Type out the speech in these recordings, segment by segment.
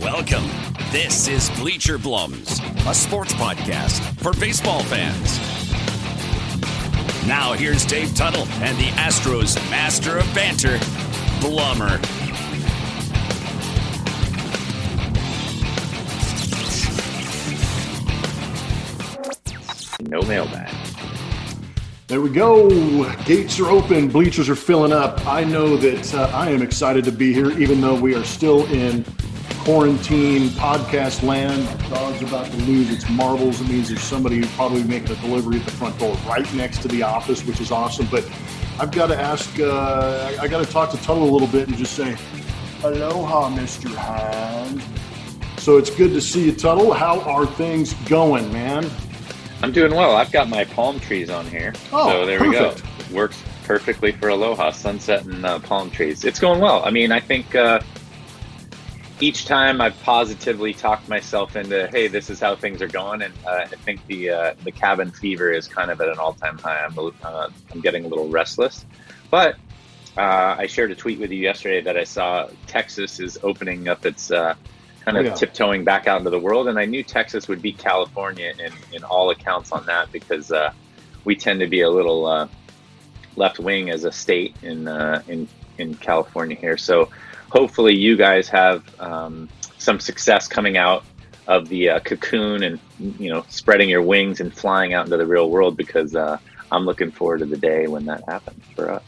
Welcome. This is Bleacher Blums, a sports podcast for baseball fans. Now, here's Dave Tuttle and the Astros master of banter, Blummer. No mailbag. There we go. Gates are open. Bleachers are filling up. I know that uh, I am excited to be here, even though we are still in quarantine podcast land. Dog's about to lose its marbles. It means there's somebody probably making a delivery at the front door right next to the office, which is awesome. But I've got to ask, uh, I got to talk to Tuttle a little bit and just say, Aloha, Mr. Hand. So it's good to see you, Tuttle. How are things going, man? I'm doing well. I've got my palm trees on here. Oh, so there perfect. we go. Works perfectly for Aloha, sunset and uh, palm trees. It's going well. I mean, I think uh, each time I've positively talked myself into, hey, this is how things are going, and uh, I think the uh, the cabin fever is kind of at an all time high. I'm uh, I'm getting a little restless, but uh, I shared a tweet with you yesterday that I saw Texas is opening up its uh, kind of Oh, yeah. tiptoeing back out into the world, and I knew Texas would beat California in in all accounts on that because uh, we tend to be a little uh, left wing as a state in uh, in in California here. So hopefully you guys have um, some success coming out of the uh, cocoon and you know spreading your wings and flying out into the real world because uh, I'm looking forward to the day when that happens for us.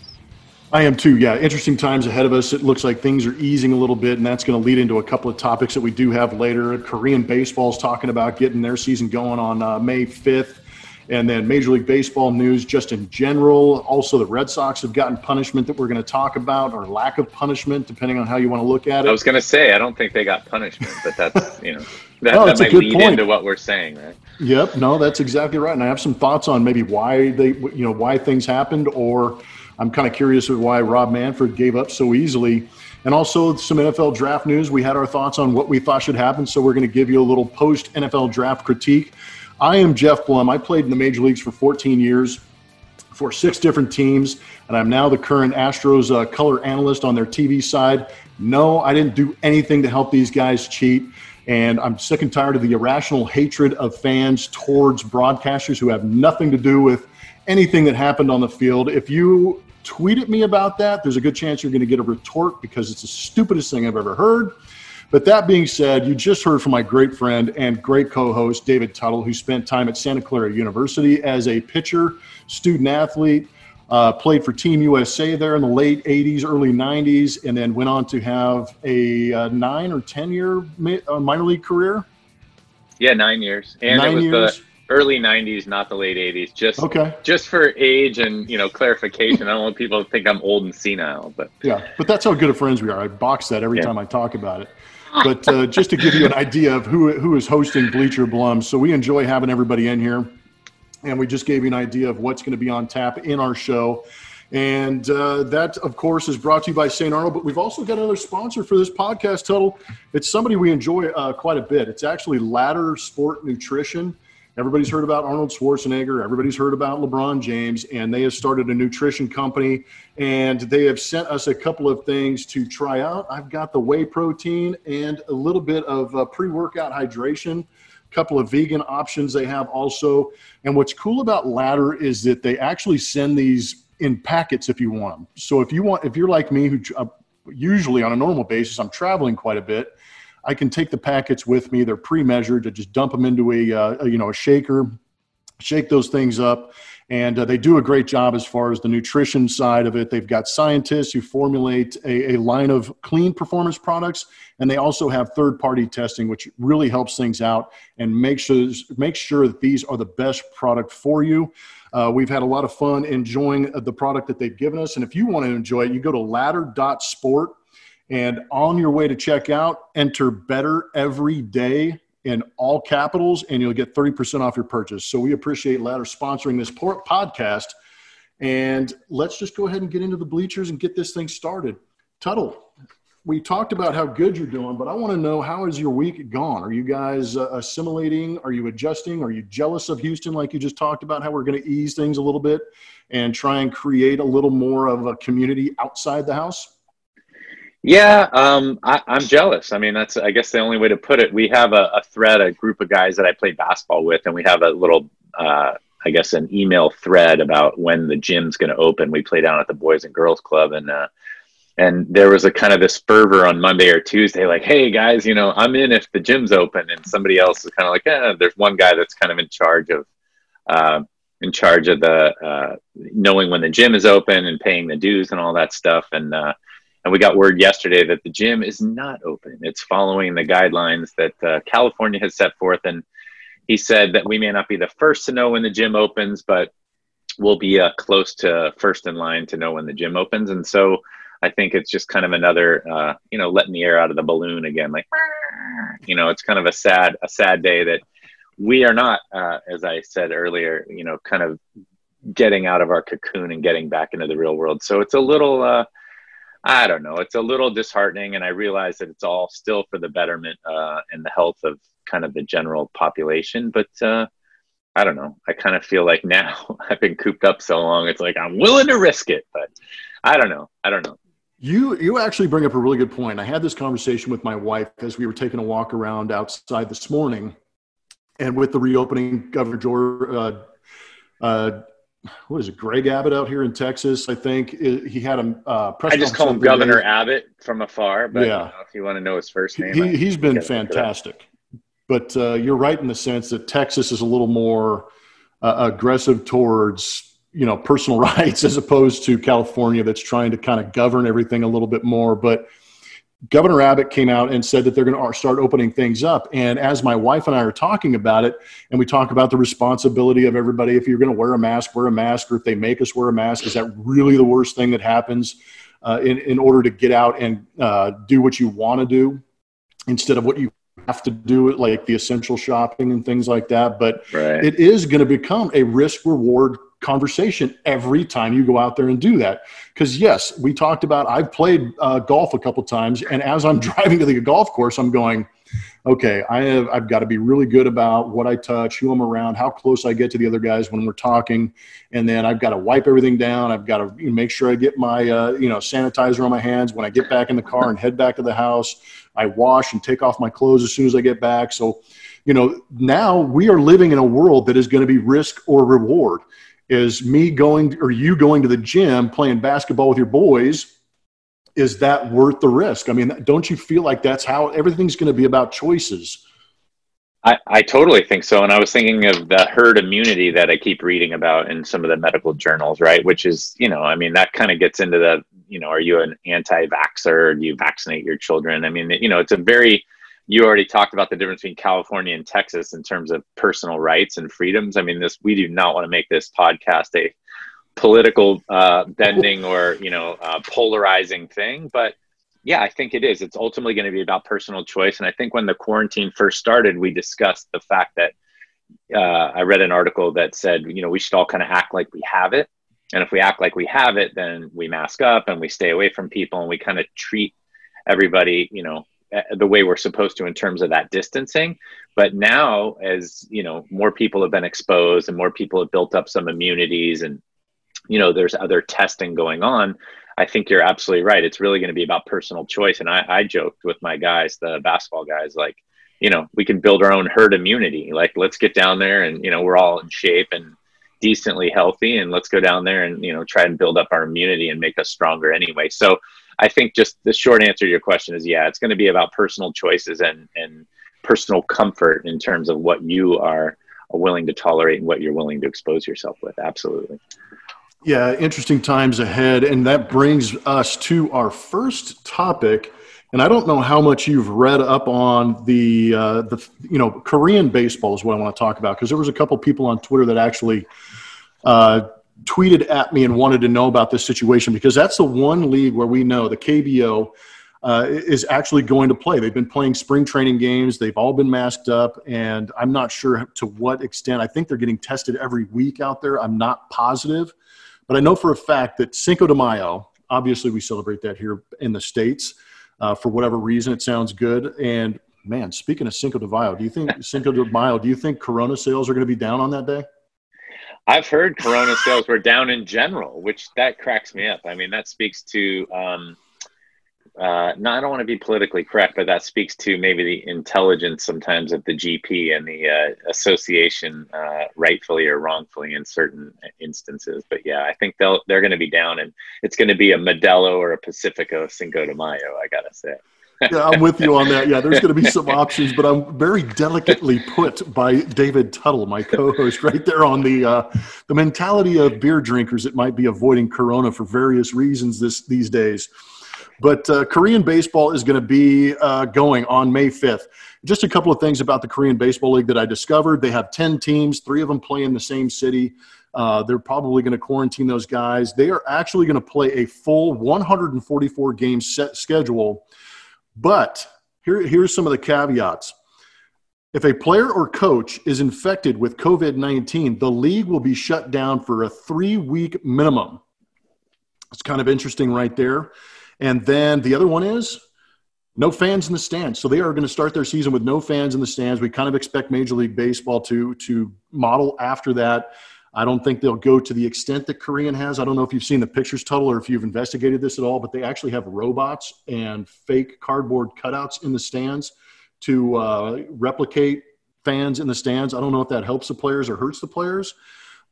I am too. Yeah, interesting times ahead of us. It looks like things are easing a little bit, and that's going to lead into a couple of topics that we do have later. Korean baseball's talking about getting their season going on uh, May 5th. And then Major League Baseball news just in general. Also, the Red Sox have gotten punishment that we're going to talk about, or lack of punishment, depending on how you want to look at it. I was going to say I don't think they got punishment, but that's you know that, Oh, that might lead point. into what we're saying, right? Yep, no, that's exactly right. And I have some thoughts on maybe why they, you know, why things happened, or I'm kind of curious why Rob Manfred gave up so easily. And also some NFL draft news. We had our thoughts on what we thought should happen, so we're going to give you a little post NFL draft critique. I am Jeff Blum. I played in the major leagues for 14 years for six different teams, and I'm now the current Astros uh, color analyst on their TV side. No, I didn't do anything to help these guys cheat. And I'm sick and tired of the irrational hatred of fans towards broadcasters who have nothing to do with anything that happened on the field. If you tweet at me about that, there's a good chance you're going to get a retort because it's the stupidest thing I've ever heard. But that being said, you just heard from my great friend and great co host, David Tuttle, who spent time at Santa Clara University as a pitcher, student athlete, uh, played for Team USA there in the late 80s, early 90s, and then went on to have a uh, nine or 10 year mi- uh, minor league career. Yeah, nine years, and Nine it was years? the early '90s, not the late '80s. Just Okay. just for age and you know clarification. I don't want people to think I'm old and senile, but Yeah, but that's how good of friends we are. I box that every Yeah. time I talk about it. But uh, just to give you an idea of who who is hosting Bleacher Blum, so we enjoy having everybody in here, and we just gave you an idea of what's going to be on tap in our show. And uh, that, of course, is brought to you by St. Arnold. But we've also got another sponsor for this podcast, Tuttle. It's somebody we enjoy uh, quite a bit. It's actually Ladder Sport Nutrition. Everybody's heard about Arnold Schwarzenegger. Everybody's heard about LeBron James, and they have started a nutrition company. And they have sent us a couple of things to try out. I've got the whey protein and a little bit of uh, pre-workout hydration. A couple of vegan options they have also. And what's cool about Ladder is that they actually send these in packets if you want them. So if you want, if you're like me, who uh, usually on a normal basis, I'm traveling quite a bit. I can take the packets with me. They're pre-measured to just dump them into a, uh, you know a shaker, shake those things up, and uh, they do a great job as far as the nutrition side of it. They've got scientists who formulate a, a line of clean performance products, and they also have third-party testing, which really helps things out and makes sure make sure that these are the best product for you. Uh, we've had a lot of fun enjoying the product that they've given us, and if you want to enjoy it, you go to ladder.sport. And on your way to check out, enter better every day in all capitals, and you'll get 30% off your purchase. So we appreciate Ladder sponsoring this podcast. And let's just go ahead and get into the bleachers and get this thing started. Tuttle, we talked about how good you're doing, but I want to know how is your week gone? Are you guys uh, assimilating? Are you adjusting? Are you jealous of Houston, like you just talked about? How we're going to ease things a little bit and try and create a little more of a community outside the house? Yeah, um, I, am jealous. I mean, that's I guess the only way to put it. We have a, a, thread, a group of guys that I play basketball with, and we have a little, uh, I guess, an email thread about when the gym's going to open. We play down at the Boys and Girls Club, and uh, and there was a kind of this fervor on Monday or Tuesday, like, hey guys, you know, I'm in if the gym's open, and somebody else is kind of like, eh. There's one guy that's kind of in charge of. Uh, in charge of the uh, knowing when the gym is open and paying the dues and all that stuff, and uh, and we got word yesterday that the gym is not open. It's following the guidelines that uh, California has set forth. And he said that we may not be the first to know when the gym opens, but we'll be uh, close to first in line to know when the gym opens. And so I think it's just kind of another, uh, you know, letting the air out of the balloon again. Like, you know, it's kind of a sad, a sad day that we are not, uh, as I said earlier, you know, kind of getting out of our cocoon and getting back into the real world. So it's a little, uh, I don't know. It's a little disheartening, and I realize that it's all still for the betterment uh, and the health of kind of the general population. But uh, I don't know. I kind of feel like now I've been cooped up so long. It's like I'm willing to risk it, but I don't know. I don't know. You you actually bring up a really good point. I had this conversation with my wife as we were taking a walk around outside this morning, and with the reopening, Governor George, uh, uh, what is it, Greg Abbott out here in Texas? I think he had a uh, press. I just call him Governor day. Abbott from afar, but yeah. You know, if you want to know his first name, he, he's been fantastic. But uh, you're right in the sense that Texas is a little more uh, aggressive towards you know personal rights as opposed to California, that's trying to kind of govern everything a little bit more. But Governor Abbott came out and said that they're going to start opening things up. And as my wife and I are talking about it, and we talk about the responsibility of everybody, if you're going to wear a mask, wear a mask, or if they make us wear a mask, is that really the worst thing that happens uh, in, in order to get out and uh, do what you want to do instead of what you have to do it like the essential shopping and things like that but right. it is going to become a risk reward conversation every time you go out there and do that. Because yes, we talked about I've played uh, golf a couple times, and as I'm driving to the golf course, I'm going, okay, I have I've got to be really good about what I touch, who I'm around, how close I get to the other guys when we're talking, and then I've got to wipe everything down. I've got to make sure I get my uh, you know sanitizer on my hands when I get back in the car and head back to the house. I wash and take off my clothes as soon as I get back. So, you know, now we are living in a world that is going to be risk or reward is me going or you going to the gym playing basketball with your boys is that worth the risk i mean don't you feel like that's how everything's going to be about choices I, I totally think so. And I was thinking of the herd immunity that I keep reading about in some of the medical journals, right? Which is, you know, I mean, that kind of gets into the, you know, are you an anti vaxxer? Do you vaccinate your children? I mean, you know, it's a very you already talked about the difference between California and Texas in terms of personal rights and freedoms. I mean, this we do not want to make this podcast a political uh, bending or you know uh, polarizing thing, but yeah, I think it is. It's ultimately going to be about personal choice. And I think when the quarantine first started, we discussed the fact that uh, I read an article that said, you know, we should all kind of act like we have it. And if we act like we have it, then we mask up and we stay away from people and we kind of treat everybody, you know, Uh, the way we're supposed to in terms of that distancing. But now as you know more people have been exposed and more people have built up some immunities and you know there's other testing going on i think you're absolutely right. It's really going to be about personal choice. And I, I joked with my guys the basketball guys like you know we can build our own herd immunity. Like let's get down there and you know we're all in shape and decently healthy and let's go down there and you know try and build up our immunity and make us stronger anyway. So I think just the short answer to your question is yeah, it's going to be about personal choices and and personal comfort in terms of what you are willing to tolerate and what you're willing to expose yourself with. Absolutely. Yeah, interesting times ahead, and that brings us to our first topic. And I don't know how much you've read up on the uh, the you know Korean baseball is what I want to talk about because there was a couple people on Twitter that actually uh, tweeted at me and wanted to know about this situation because that's the one league where we know the KBO uh, is actually going to play. They've been playing spring training games. They've all been masked up, and I'm not sure to what extent. I think they're getting tested every week out there. I'm not positive, but I know for a fact that Cinco de Mayo. Obviously, we celebrate that here in the states. Uh, for whatever reason, it sounds good. And man, speaking of Cinco de Mayo, do you think Cinco de Mayo? Do you think Corona sales are going to be down on that day? I've heard Corona sales were down in general, which that cracks me up. I mean, that speaks to um, uh, no, I don't want to be politically correct, but that speaks to maybe the intelligence sometimes of the GP and the uh, association, uh, rightfully or wrongfully in certain instances. But yeah, I think they'll they're going to be down, and it's going to be a Modelo or a Pacifico Cinco de Mayo. I gotta say yeah, I'm with you on that. Yeah, there's going to be some options, but I'm very delicately put by David Tuttle, my co-host, right there on the uh, the mentality of beer drinkers that might be avoiding Corona for various reasons this these days. But uh, Korean baseball is going to be uh, going on May 5th. Just a couple of things about the Korean Baseball League that I discovered. They have 10 teams, three of them play in the same city. Uh, they're probably going to quarantine those guys. They are actually going to play a full 144 game set schedule but here, here's some of the caveats. If a player or coach is infected with COVID 19, the league will be shut down for a three week minimum. It's kind of interesting right there. And then the other one is no fans in the stands. So they are going to start their season with no fans in the stands. We kind of expect Major League Baseball to, to model after that. I don't think they'll go to the extent that Korean has. I don't know if you've seen the pictures, Tuttle, or if you've investigated this at all, but they actually have robots and fake cardboard cutouts in the stands to uh, replicate fans in the stands. I don't know if that helps the players or hurts the players,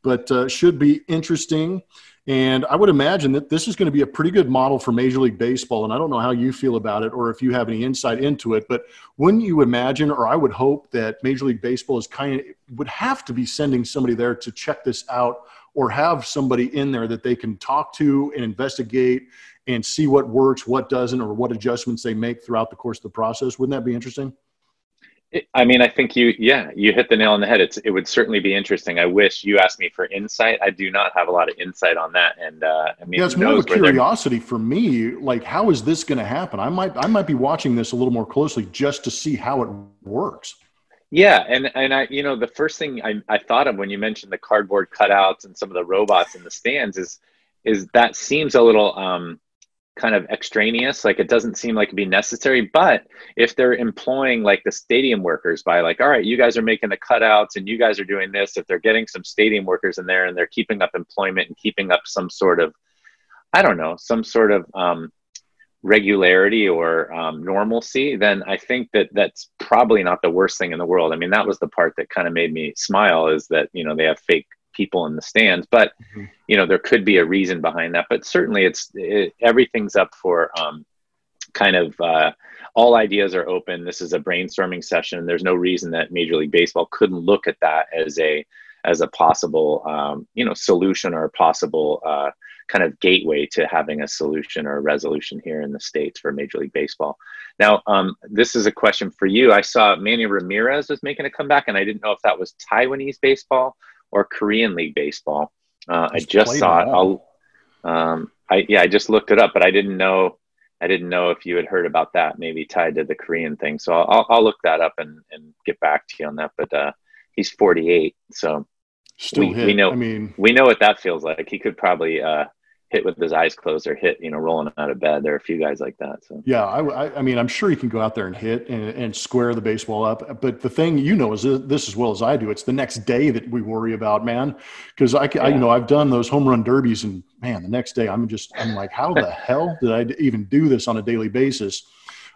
but uh, should be interesting. And I would imagine that this is going to be a pretty good model for Major League Baseball. And I don't know how you feel about it or if you have any insight into it, but wouldn't you imagine, or I would hope that Major League Baseball is kind of would have to be sending somebody there to check this out or have somebody in there that they can talk to and investigate and see what works, what doesn't, or what adjustments they make throughout the course of the process. Wouldn't that be interesting? I mean, I think you, yeah, you hit the nail on the head. It's, it would certainly be interesting. I wish you asked me for insight. I do not have a lot of insight on that. And, uh, I mean, yeah, it's more of a curiosity for me. Like, how is this going to happen? I might, I might be watching this a little more closely just to see how it works. Yeah. And, and I, you know, the first thing I, I thought of when you mentioned the cardboard cutouts and some of the robots in the stands is, is that seems a little, um, kind of extraneous like it doesn't seem like it'd be necessary but if they're employing like the stadium workers by like all right you guys are making the cutouts and you guys are doing this if they're getting some stadium workers in there and they're keeping up employment and keeping up some sort of i don't know some sort of um, regularity or um, normalcy then i think that that's probably not the worst thing in the world. I mean that was the part that kind of made me smile is that you know they have fake people in the stands. But mm-hmm. you know, there could be a reason behind that. But certainly, it's it, everything's up for um, kind of uh, all ideas are open. This is a brainstorming session. There's no reason that Major League Baseball couldn't look at that as a as a possible um, you know solution or a possible uh, kind of gateway to having a solution or a resolution here in the states for Major League Baseball. Now, um, this is a question for you. I saw Manny Ramirez was making a comeback, and I didn't know if that was Taiwanese baseball or Korean League baseball. Uh, I just saw it. I'll, um, I yeah, I just looked it up, but I didn't know. I didn't know if you had heard about that, maybe tied to the Korean thing. So I'll, I'll look that up and, and get back to you on that. But uh, he's 48, so Still we, we know. I mean, we know what that feels like. He could probably uh, hit with his eyes closed or hit, you know, rolling out of bed. There are a few guys like that. So yeah, I, I mean, I'm sure you can go out there and hit and, and square the baseball up. But the thing you know is this as well as I do. It's the next day that we worry about, man. Because I, yeah. I, you know, I've done those home run derbies, and man, the next day I'm just, I'm like, how the hell did I even do this on a daily basis?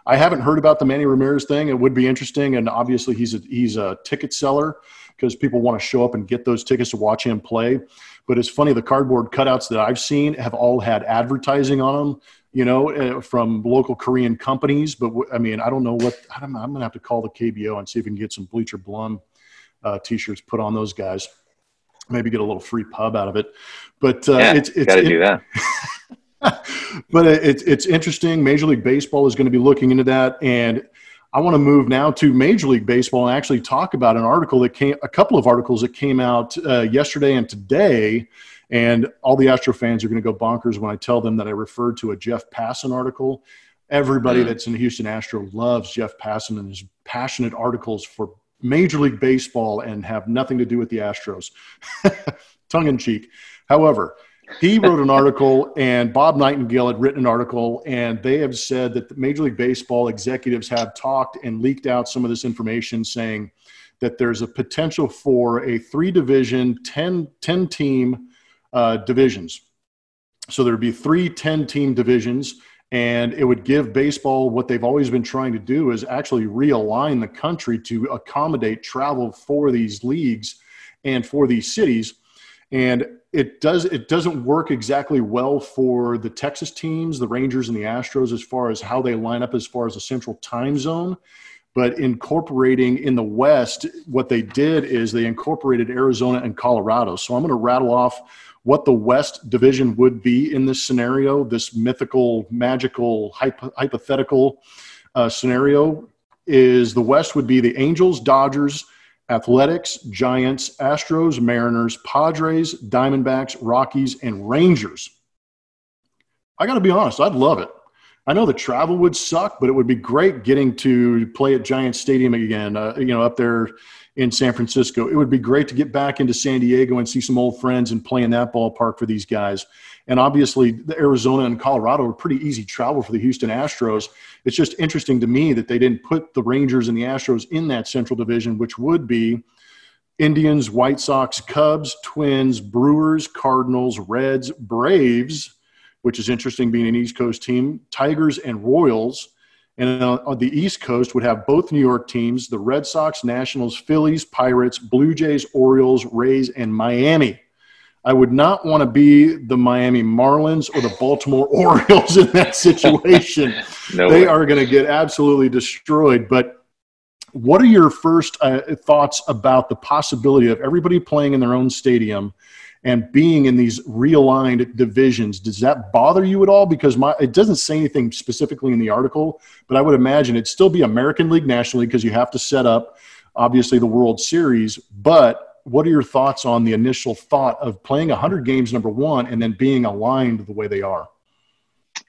I haven't heard about the Manny Ramirez thing. It would be interesting, and obviously he's a he's a ticket seller because people want to show up and get those tickets to watch him play. But it's funny, the cardboard cutouts that I've seen have all had advertising on them, you know, uh, from local Korean companies. But I mean, I don't know what, I'm, I'm going to have to call the KBO and see if we can get some Bleacher Blum uh, t shirts put on those guys. Maybe get a little free pub out of it. But uh, yeah, it's, it's, gotta it, do that. but it's it's interesting. Major League Baseball is going to be looking into that, and I want to move now to Major League Baseball and actually talk about an article that came, a couple of articles that came out uh, yesterday and today. And all the Astro fans are going to go bonkers when I tell them that I referred to a Jeff Passan article. Everybody mm. that's in Houston Astro loves Jeff Passan and his passionate articles for Major League Baseball and have nothing to do with the Astros. Tongue in cheek. However, he wrote an article, and Bob Nightingale had written an article, and they have said that the Major League Baseball executives have talked and leaked out some of this information saying that there's a potential for a three division, 10, 10 team uh, divisions. So there'd be three 10 team divisions, and it would give baseball what they've always been trying to do is actually realign the country to accommodate travel for these leagues and for these cities and it does it doesn't work exactly well for the Texas teams, the Rangers and the Astros as far as how they line up as far as a central time zone. But incorporating in the West, what they did is they incorporated Arizona and Colorado. So I'm going to rattle off what the West division would be in this scenario, this mythical, magical, hypo- hypothetical uh, scenario. Is the West would be the Angels, Dodgers, Athletics, Giants, Astros, Mariners, Padres, Diamondbacks, Rockies, and Rangers. I got to be honest, I'd love it. I know the travel would suck, but it would be great getting to play at Giant Stadium again, uh, you know, up there in San Francisco. It would be great to get back into San Diego and see some old friends and play in that ballpark for these guys. And obviously, the Arizona and Colorado are pretty easy travel for the Houston Astros. It's just interesting to me that they didn't put the Rangers and the Astros in that Central Division, which would be Indians, White Sox, Cubs, Twins, Brewers, Cardinals, Reds, Braves, which is interesting being an East Coast team, Tigers, and Royals. And on the East Coast would have both New York teams, the Red Sox, Nationals, Phillies, Pirates, Blue Jays, Orioles, Rays, and Miami. I would not want to be the Miami Marlins or the Baltimore Orioles in that situation. no they way. are going to get absolutely destroyed. But what are your first uh, thoughts about the possibility of everybody playing in their own stadium and being in these realigned divisions? Does that bother you at all? Because my it doesn't say anything specifically in the article, but I would imagine it'd still be American League, National League because you have to set up obviously the World Series, but what are your thoughts on the initial thought of playing 100 games number one and then being aligned the way they are?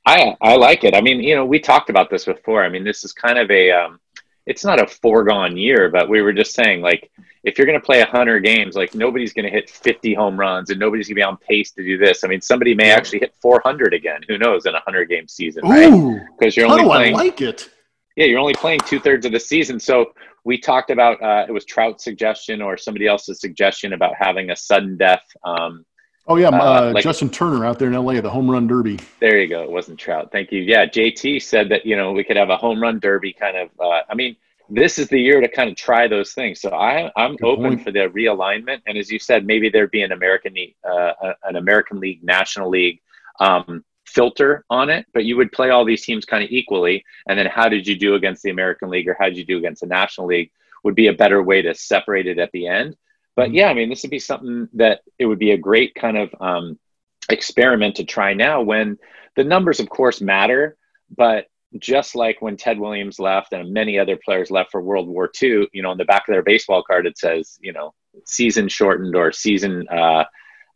I i like it. I mean you know we talked about this before. I mean this is kind of a um, it's not a foregone year but we were just saying like if you're going to play 100 games like nobody's going to hit 50 home runs and nobody's going to be on pace to do this. I mean somebody may actually hit 400 again. Who knows in a 100 game season right? Because you're only playing I like it? Yeah you're only playing two-thirds of the season. So we talked about uh, it was Trout's suggestion or somebody else's suggestion about having a sudden death. Um, oh yeah, uh, uh, like, Justin Turner out there in LA, the home run derby. There you go. It wasn't Trout. Thank you. Yeah, JT said that you know we could have a home run derby kind of. Uh, I mean, this is the year to kind of try those things. So I, I'm Good open point. for the realignment, and as you said, maybe there'd be an American League, uh, an American League, National League. Um, filter on it, but you would play all these teams kind of equally. And then how did you do against the American League or how did you do against the National League would be a better way to separate it at the end. But mm-hmm. yeah, I mean, this would be something that it would be a great kind of um, experiment to try now when the numbers, of course, matter. But just like when Ted Williams left and many other players left for World War II, you know, on the back of their baseball card, it says, you know, season shortened or season, uh,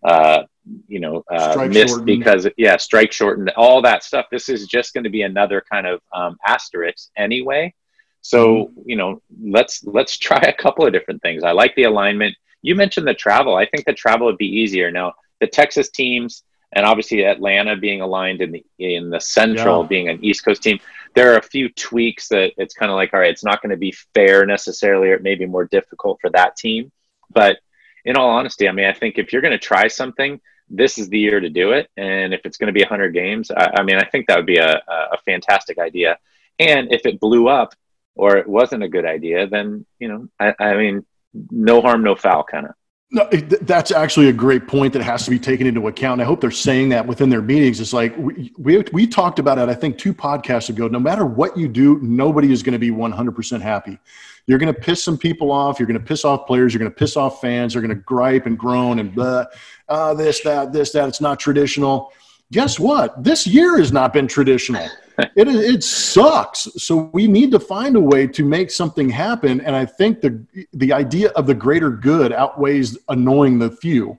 uh, you know, uh, missed shortened. because yeah, strike shortened, all that stuff. This is just going to be another kind of um, asterisk anyway. So mm-hmm. you know, let's let's try a couple of different things. I like the alignment. You mentioned the travel. I think the travel would be easier now. The Texas teams and obviously Atlanta being aligned in the in the Central, yeah. being an East Coast team. There are a few tweaks that it's kind of like, all right, it's not going to be fair necessarily, or it may be more difficult for that team. But in all honesty, I mean, I think if you're going to try something, this is the year to do it. And if it's going to be 100 games, I, I mean, I think that would be a, a fantastic idea. And if it blew up or it wasn't a good idea, then, you know, I, I mean, no harm, no foul kind of. No, that's actually a great point that has to be taken into account. I hope they're saying that within their meetings. It's like we, we, we talked about it, I think, two podcasts ago. No matter what you do, nobody is going to be 100% happy. You're going to piss some people off. You're going to piss off players. You're going to piss off fans. They're going to gripe and groan and blah, uh, this, that, this, that. It's not traditional. Guess what? This year has not been traditional. it, it sucks. So we need to find a way to make something happen. And I think the, the idea of the greater good outweighs annoying the few.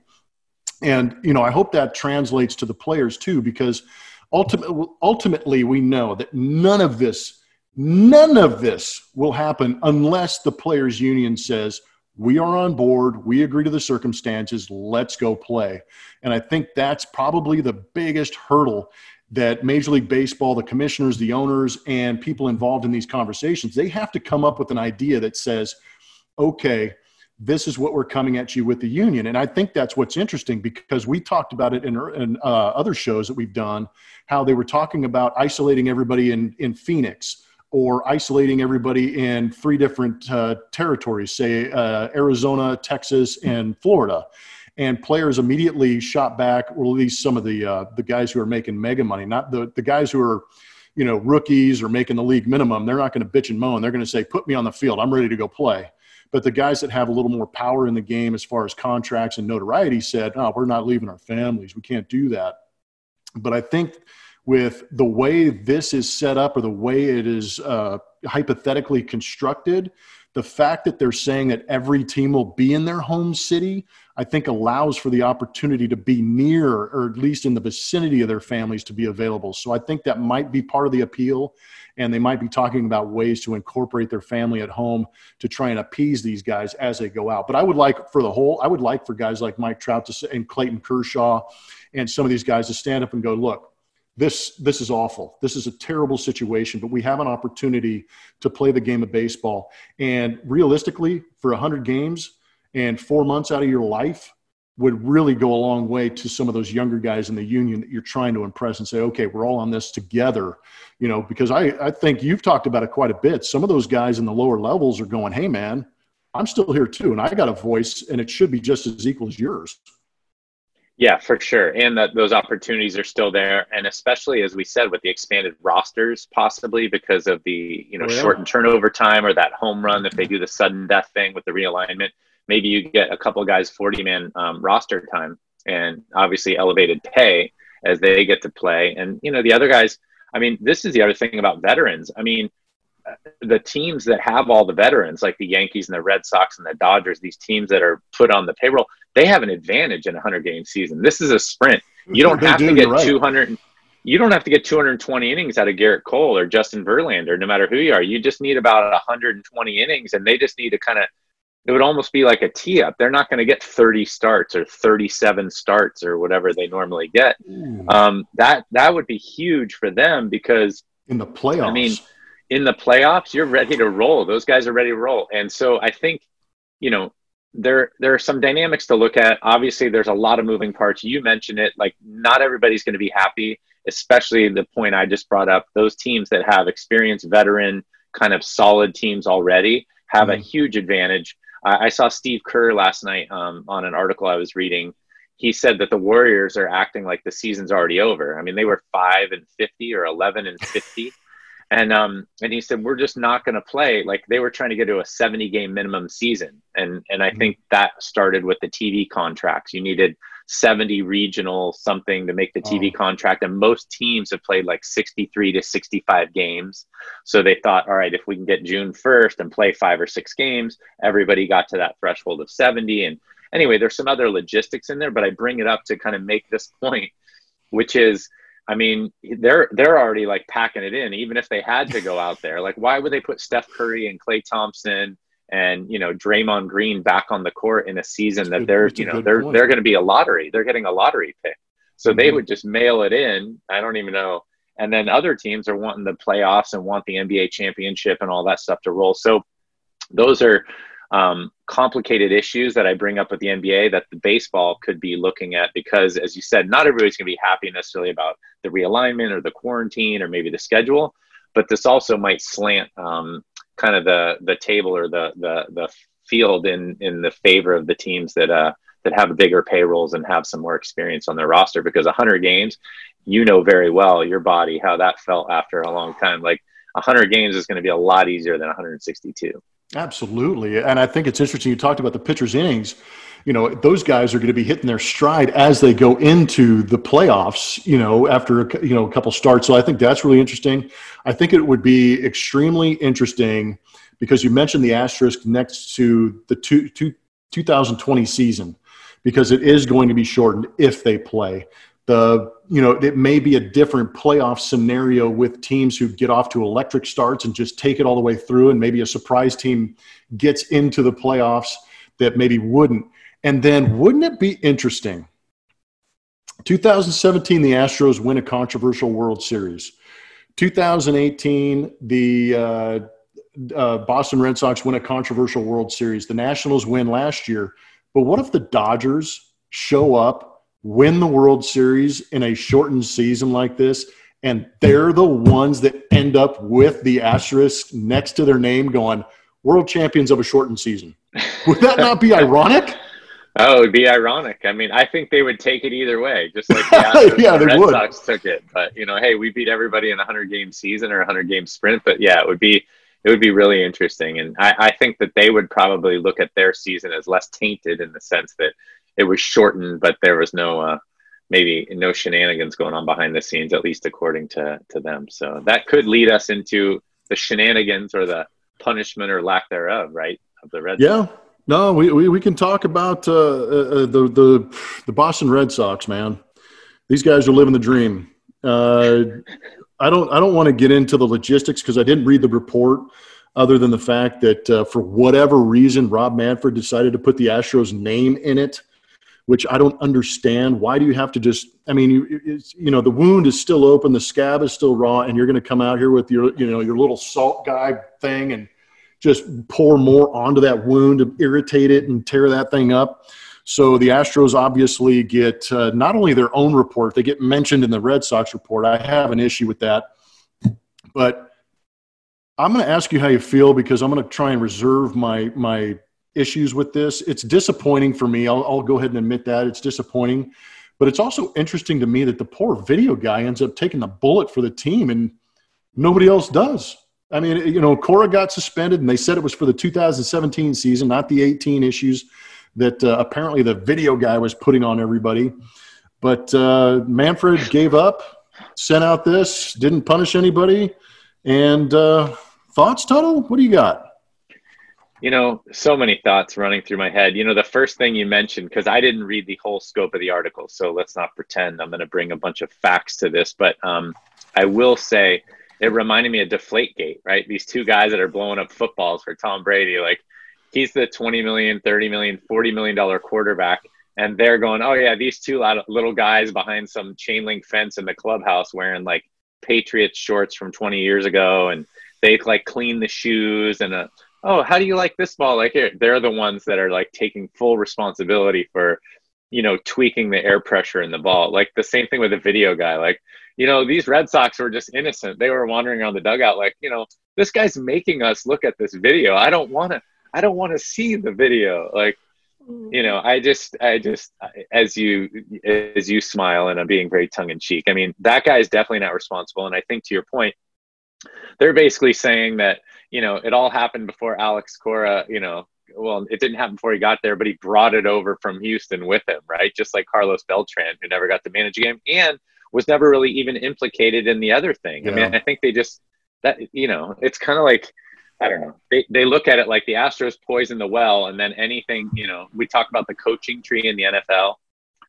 And, you know, I hope that translates to the players too, because ultimately, ultimately we know that none of this None of this will happen unless the players' union says, we are on board, we agree to the circumstances, let's go play. And I think that's probably the biggest hurdle that Major League Baseball, the commissioners, the owners, and people involved in these conversations, they have to come up with an idea that says, okay, this is what we're coming at you with the union. And I think that's what's interesting because we talked about it in, in uh, other shows that we've done, how they were talking about isolating everybody in, in Phoenix or isolating everybody in three different uh, territories, say uh, Arizona, Texas, and Florida. And players immediately shot back, or at least some of the uh, the guys who are making mega money, not the the guys who are, you know, rookies or making the league minimum. They're not going to bitch and moan. They're going to say, "Put me on the field. I'm ready to go play." But the guys that have a little more power in the game as far as contracts and notoriety said, "No, we're not leaving our families. We can't do that." But I think with the way this is set up or the way it is uh, hypothetically constructed, the fact that they're saying that every team will be in their home city, I think allows for the opportunity to be near or at least in the vicinity of their families to be available. So I think that might be part of the appeal. And they might be talking about ways to incorporate their family at home to try and appease these guys as they go out. But I would like for the whole, I would like for guys like Mike Trout to, and Clayton Kershaw and some of these guys to stand up and go, look, this this is awful. This is a terrible situation but we have an opportunity to play the game of baseball. And realistically for 100 games and four months out of your life would really go a long way to some of those younger guys in the union that you're trying to impress and say okay we're all on this together you know because i i think you've talked about it quite a bit. Some of those guys in the lower levels are going hey man i'm still here too and i got a voice and it should be just as equal as yours yeah, for sure. And that those opportunities are still there. And especially as we said with the expanded rosters, possibly because of the, you know, oh, yeah. shortened turnover time or that home run, if they do the sudden death thing with the realignment, maybe you get a couple guys 40 man um, roster time and obviously elevated pay as they get to play. And, you know, the other guys, I mean, this is the other thing about veterans. I mean, the teams that have all the veterans, like the Yankees and the Red Sox and the Dodgers, these teams that are put on the payroll, they have an advantage in a 100 game season. This is a sprint. You don't have do, to get right. 200. You don't have to get 220 innings out of Gerrit Cole or Justin Verlander, no matter who you are. You just need about 120 innings, and they just need to kind of. It would almost be like a tee up. They're not going to get 30 starts or 37 starts or whatever they normally get. Um, that that would be huge for them because in the playoffs. I mean, in the playoffs, you're ready to roll. Those guys are ready to roll, and so I think you know there there are some dynamics to look at. Obviously, there's a lot of moving parts. You mentioned it. Like not everybody's going to be happy, especially the point I just brought up. Those teams that have experienced veteran kind of solid teams already have mm-hmm. a huge advantage. I, I, saw Steve Kerr last night um, on an article I was reading. He said that the Warriors are acting like the season's already over. I mean, they were five and fifty or eleven and fifty and um and he said we're just not going to play. Like they were trying to get to a 70 game minimum season. And and i mm-hmm. think that started with the tv contracts. You needed 70 regional something to make the tv oh. contract and most teams have played like 63 to 65 games. So they thought all right if we can get june 1st and play five or six games everybody got to that threshold of 70 and anyway there's some other logistics in there but i bring it up to kind of make this point which is I mean, they're they're already like packing it in, even if they had to go out there. Like, why would they put Steph Curry and Klay Thompson and you know Draymond Green back on the court in a season that they're you know they're point. they're going to be a lottery. They're getting a lottery pick, so mm-hmm. they would just mail it in. I don't even know. And then other teams are wanting the playoffs and want the NBA championship and all that stuff to roll. So those are um, complicated issues that I bring up with the NBA that the baseball could be looking at because, as you said, not everybody's going to be happy necessarily about the realignment or the quarantine or maybe the schedule, but this also might slant um, kind of the the table or the the the field in in the favor of the teams that uh that have bigger payrolls and have some more experience on their roster because 100 games you know very well your body how that felt after a long time. Like 100 games is going to be a lot easier than 162 Absolutely. And I think it's interesting. You talked about the pitcher's innings. You know, those guys are going to be hitting their stride as they go into the playoffs, you know, after, you know, a couple starts. So I think that's really interesting. I think it would be extremely interesting because you mentioned the asterisk next to the two, two, 2020 season because it is going to be shortened if they play the you know it may be a different playoff scenario with teams who get off to electric starts and just take it all the way through and maybe a surprise team gets into the playoffs that maybe wouldn't and then wouldn't it be interesting 2017 the astros win a controversial world series 2018 the uh, uh, Boston Red Sox win a controversial World Series. The Nationals win last year. But what if the Dodgers show up, win the World Series in a shortened season like this, and they're the ones that end up with the asterisk next to their name going, world champions of a shortened season? Would that not be ironic? Oh, it would be ironic. I mean, I think they would take it either way, just like the, yeah, the Red would. Sox took it. But you know, hey, we beat everybody in a hundred game season or a hundred game sprint. But yeah, it would be it would be really interesting. And I, I think that they would probably look at their season as less tainted in the sense that it was shortened, but there was no uh, maybe no shenanigans going on behind the scenes, at least according to to them. So that could lead us into the shenanigans or the punishment or lack thereof, right? Of the Red yeah. Sox. No, we, we, we can talk about uh, uh, the, the, the Boston Red Sox, man. These guys are living the dream. Uh, I don't I don't want to get into the logistics because I didn't read the report, other than the fact that uh, for whatever reason Rob Manfred decided to put the Astros name in it, which I don't understand. Why do you have to just? I mean, you, you know, the wound is still open, the scab is still raw, and you're going to come out here with your you know your little salt guy thing and just pour more onto that wound to irritate it and tear that thing up. So the Astros obviously get uh, not only their own report, they get mentioned in the Red Sox report. I have an issue with that. But I'm going to ask you how you feel because I'm going to try and reserve my, my issues with this. It's disappointing for me. I'll, I'll go ahead and admit that. It's disappointing. But it's also interesting to me that the poor video guy ends up taking the bullet for the team and nobody else does. I mean, you know, Cora got suspended, and they said it was for the 2017 season, not the 18 issues that uh, apparently the video guy was putting on everybody. But uh, Manfred gave up, sent out this, didn't punish anybody. And uh, thoughts, Tuttle? What do you got? You know, so many thoughts running through my head. You know, the first thing you mentioned, because I didn't read the whole scope of the article, so let's not pretend I'm going to bring a bunch of facts to this. But um, I will say, it reminded me of Deflategate, right? These two guys that are blowing up footballs for Tom Brady. Like he's the 20 million, 30 million, 40 million dollar quarterback. And they're going, oh yeah, these two little guys behind some chain link fence in the clubhouse wearing like Patriots shorts from 20 years ago, and they like clean the shoes and uh, oh, how do you like this ball? Like they're the ones that are like taking full responsibility for, you know, tweaking the air pressure in the ball. Like the same thing with a video guy. Like you know, these Red Sox were just innocent. They were wandering around the dugout like, you know, this guy's making us look at this video. I don't want to, I don't want to see the video. Like, you know, I just, I just, as you, as you smile and I'm being very tongue in cheek. I mean, that guy is definitely not responsible. And I think to your point, they're basically saying that, you know, it all happened before Alex Cora, you know, well, it didn't happen before he got there, but he brought it over from Houston with him, right? Just like Carlos Beltran, who never got to manage a game. And was never really even implicated in the other thing. Yeah. I mean, I think they just that you know, it's kind of like I don't know. They they look at it like the Astros poison the well, and then anything you know. We talk about the coaching tree in the NFL.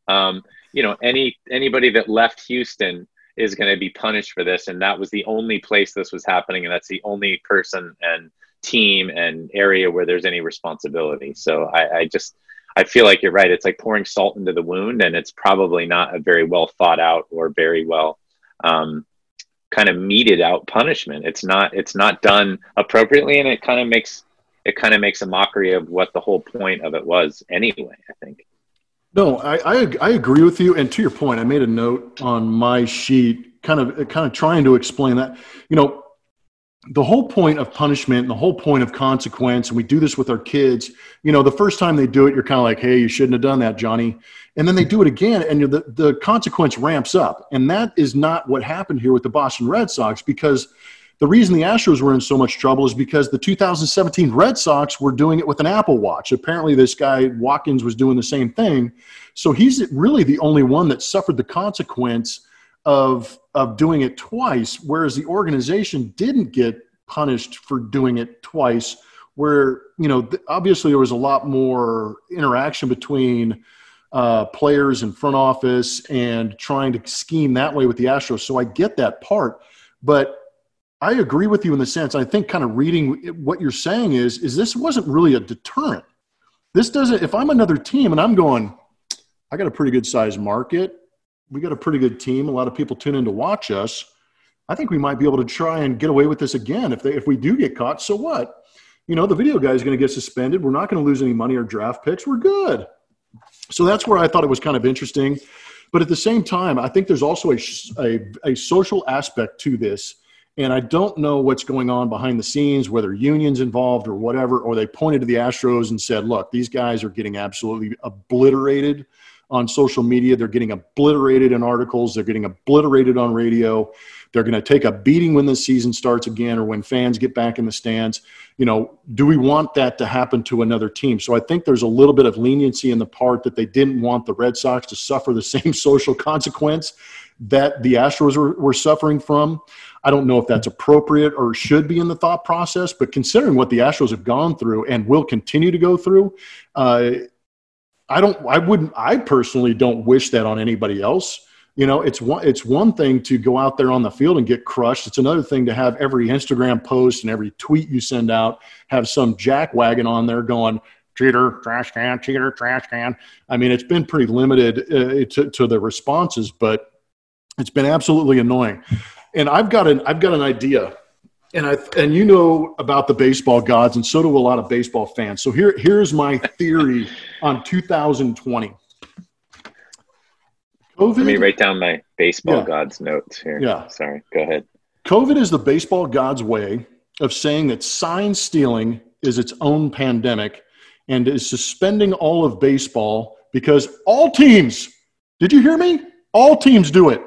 Um, you know, any anybody that left Houston is going to be punished for this, and that was the only place this was happening, and that's the only person and team and area where there's any responsibility. So I, I just I feel like you're right. It's like pouring salt into the wound, and it's probably not a very well thought out or very well um, kind of meted out punishment. It's not. It's not done appropriately, and it kind of makes it kind of makes a mockery of what the whole point of it was anyway. I think. No, I, I, I agree with you. And to your point, I made a note on my sheet, kind of kind of trying to explain that. You know, the whole point of punishment and the whole point of consequence, and we do this with our kids, you know, the first time they do it, you're kind of like, hey, you shouldn't have done that, Johnny. And then they do it again, and the, the consequence ramps up. And that is not what happened here with the Boston Red Sox because the reason the Astros were in so much trouble is because the 2017 Red Sox were doing it with an Apple Watch. Apparently, this guy Watkins was doing the same thing. So he's really the only one that suffered the consequence of of doing it twice, whereas the organization didn't get punished for doing it twice. Where you know obviously there was a lot more interaction between uh, players and front office and trying to scheme that way with the Astros. So I get that part, but I agree with you in the sense. I think kind of reading what you're saying is is this wasn't really a deterrent. This doesn't. If I'm another team and I'm going, I got a pretty good size market we got a pretty good team. A lot of people tune in to watch us. I think we might be able to try and get away with this again. If they, if we do get caught, so what? You know, the video guy is going to get suspended. We're not going to lose any money or draft picks. We're good. So that's where I thought it was kind of interesting. But at the same time, I think there's also a, a, a social aspect to this. And I don't know what's going on behind the scenes, whether unions involved or whatever, or they pointed to the Astros and said, look, these guys are getting absolutely obliterated on social media. They're getting obliterated in articles. They're getting obliterated on radio. They're going to take a beating when the season starts again or when fans get back in the stands. You know, do we want that to happen to another team? So I think there's a little bit of leniency in the part that they didn't want the Red Sox to suffer the same social consequence that the Astros were, were suffering from. I don't know if that's appropriate or should be in the thought process, but considering what the Astros have gone through and will continue to go through, uh, I don't, I wouldn't, I personally don't wish that on anybody else. You know it's one it's one thing to go out there on the field and get crushed. It's another thing to have every instagram post and every tweet you send out have some jackwagon on there going cheater trash can cheater trash can. I mean it's been pretty limited uh, to, to the responses but it's been absolutely annoying and i've got an i've got an idea and I and you know about the baseball gods, and so do a lot of baseball fans. So here here's my theory on 2020. COVID, Let me write down my baseball yeah. gods notes here. Yeah. Sorry. Go ahead. COVID is the baseball gods way of saying that sign stealing is its own pandemic and is suspending all of baseball because all teams, did you hear me? All teams do it.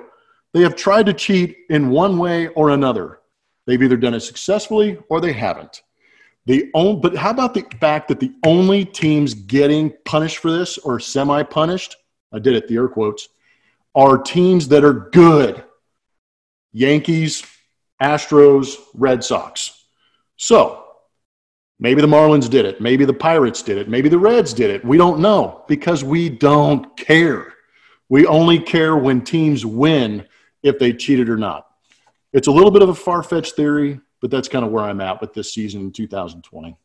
They have tried to cheat in one way or another. They've either done it successfully or they haven't. The only, but how about the fact that the only teams getting punished for this or semi punished, I did it, the air quotes, are teams that are good Yankees, Astros, Red Sox. So maybe the Marlins did it. Maybe the Pirates did it. Maybe the Reds did it. We don't know because we don't care. We only care when teams win if they cheated or not. It's a little bit of a far fetched theory, but that's kind of where I'm at with this season in 2020.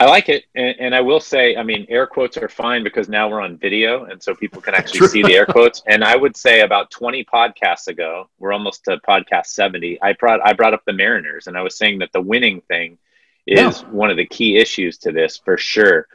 I like it, and, and, I will say, I mean, air quotes are fine because now we're on video, and so people can actually see the air quotes. And I would say about 20 podcasts ago, we're almost to podcast 70. I brought I brought up the Mariners, and I was saying that the winning thing is yeah. one of the key issues to this for sure.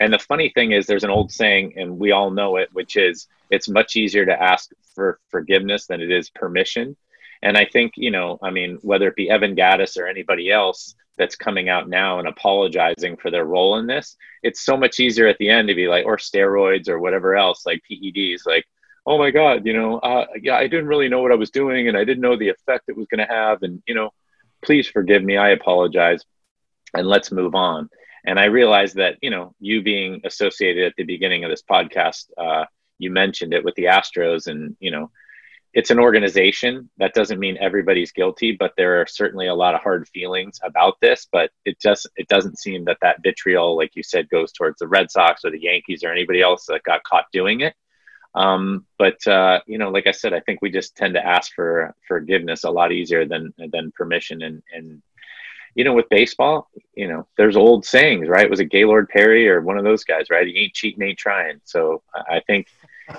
And the funny thing is, there's an old saying, and we all know it, which is it's much easier to ask for forgiveness than it is permission. And I think, you know, I mean, whether it be Evan Gattis or anybody else, that's coming out now and apologizing for their role in this, it's so much easier at the end to be like, or steroids or whatever else, like PEDs, like, oh my God, you know, uh, yeah, I didn't really know what I was doing and I didn't know the effect it was going to have. And, you know, please forgive me. I apologize and let's move on. And I realized that, you know, you being associated at the beginning of this podcast, uh, you mentioned it with the Astros and, you know, it's an organization. That doesn't mean everybody's guilty, but there are certainly a lot of hard feelings about this. But it just it doesn't seem that that vitriol, like you said, goes towards the Red Sox or the Yankees or anybody else that got caught doing it. Um, but uh, you know, like I said, I think we just tend to ask for forgiveness a lot easier than than permission. And and you know, with baseball, you know, there's old sayings, right? Was it Gaylord Perry or one of those guys, right? He ain't cheating, ain't trying. So I think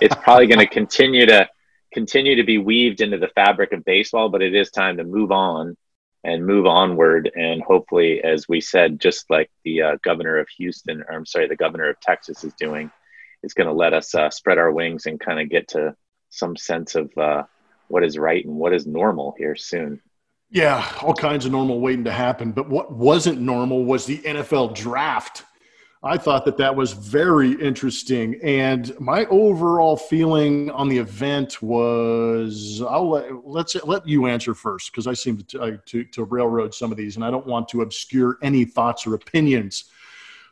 it's probably going to continue to continue to be weaved into the fabric of baseball, but it is time to move on and move onward. And hopefully, as we said, just like the uh, governor of Houston, or I'm sorry, the governor of Texas is doing, is going to let us uh, spread our wings and kind of get to some sense of uh, what is right and what is normal here soon. Yeah, all kinds of normal waiting to happen. But what wasn't normal was the NFL draft. I thought that that was very interesting. And my overall feeling on the event was I'll let, let's let you answer first because I seem to, to, to railroad some of these and I don't want to obscure any thoughts or opinions.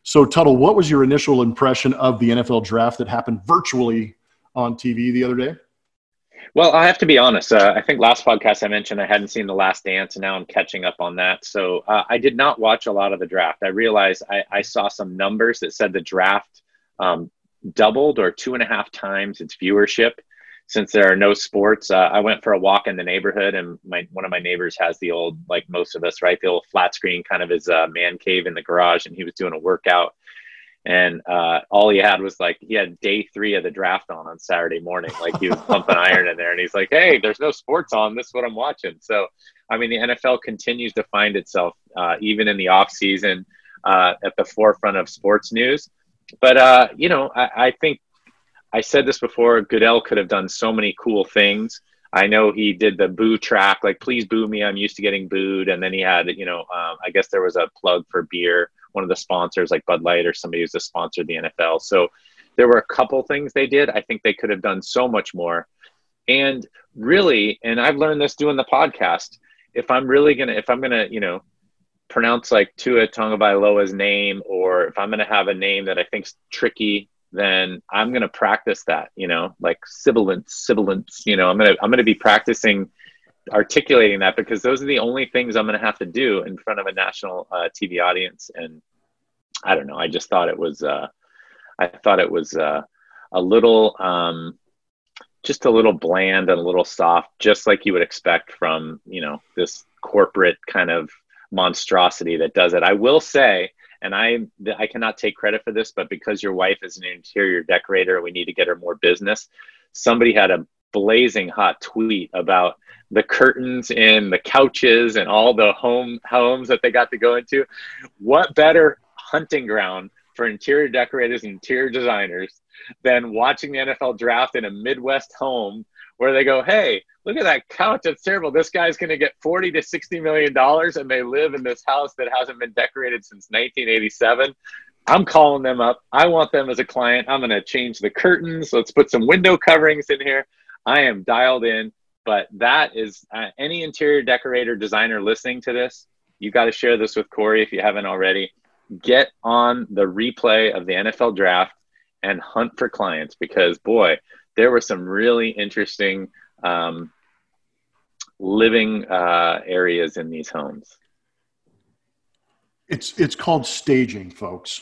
So, Tuttle, what was your initial impression of the NFL draft that happened virtually on TV the other day? Well, I have to be honest. Uh, I think last podcast I mentioned I hadn't seen The Last Dance, and now I'm catching up on that. So uh, I did not watch a lot of the draft. I realized I, I saw some numbers that said the draft um, doubled or two and a half times its viewership since there are no sports. Uh, I went for a walk in the neighborhood, and my one of my neighbors has the old, like most of us, right, the old flat screen kind of his uh, man cave in the garage, and he was doing a workout and uh, all he had was like he had day three of the draft on on Saturday morning. Like he was pumping iron in there, and he's like, "Hey, there's no sports on. This is what I'm watching." So, I mean, the NFL continues to find itself uh, even in the off season uh, at the forefront of sports news. But uh, you know, I, I think I said this before. Goodell could have done so many cool things. I know he did the boo track, like "Please boo me, I'm used to getting booed," and then he had, you know, um, I guess there was a plug for beer, one of the sponsors, like Bud Light or somebody who's a sponsor of the NFL. So there were a couple things they did. I think they could have done so much more. And really, and I've learned this doing the podcast. If I'm really gonna, if I'm gonna, you know, pronounce like Tua Tagovailoa's name, or if I'm gonna have a name that I think's tricky then I'm going to practice that, you know, like sibilance, sibilance, you know, I'm going to, I'm going to be practicing articulating that because those are the only things I'm going to have to do in front of a national uh, TV audience. And I don't know, I just thought it was, uh, I thought it was uh, a little, um, just a little bland and a little soft, just like you would expect from, you know, this corporate kind of monstrosity that does it. I will say, and I I cannot take credit for this, but because your wife is an interior decorator, we need to get her more business. Somebody had a blazing hot tweet about the curtains and the couches and all the home homes that they got to go into. What better hunting ground for interior decorators and interior designers than watching the NFL draft in a Midwest home where they go, "Hey, look at that couch. It's terrible. This guy's going to get 40 to 60 million dollars and they live in this house that hasn't been decorated since 1987." I'm calling them up. I want them as a client. I'm going to change the curtains. Let's put some window coverings in here. I am dialed in, but that is uh, any interior decorator designer listening to this, you got to share this with Corey if you haven't already. Get on the replay of the NFL draft and hunt for clients because boy, there were some really interesting um, living uh, areas in these homes. It's it's called staging, folks.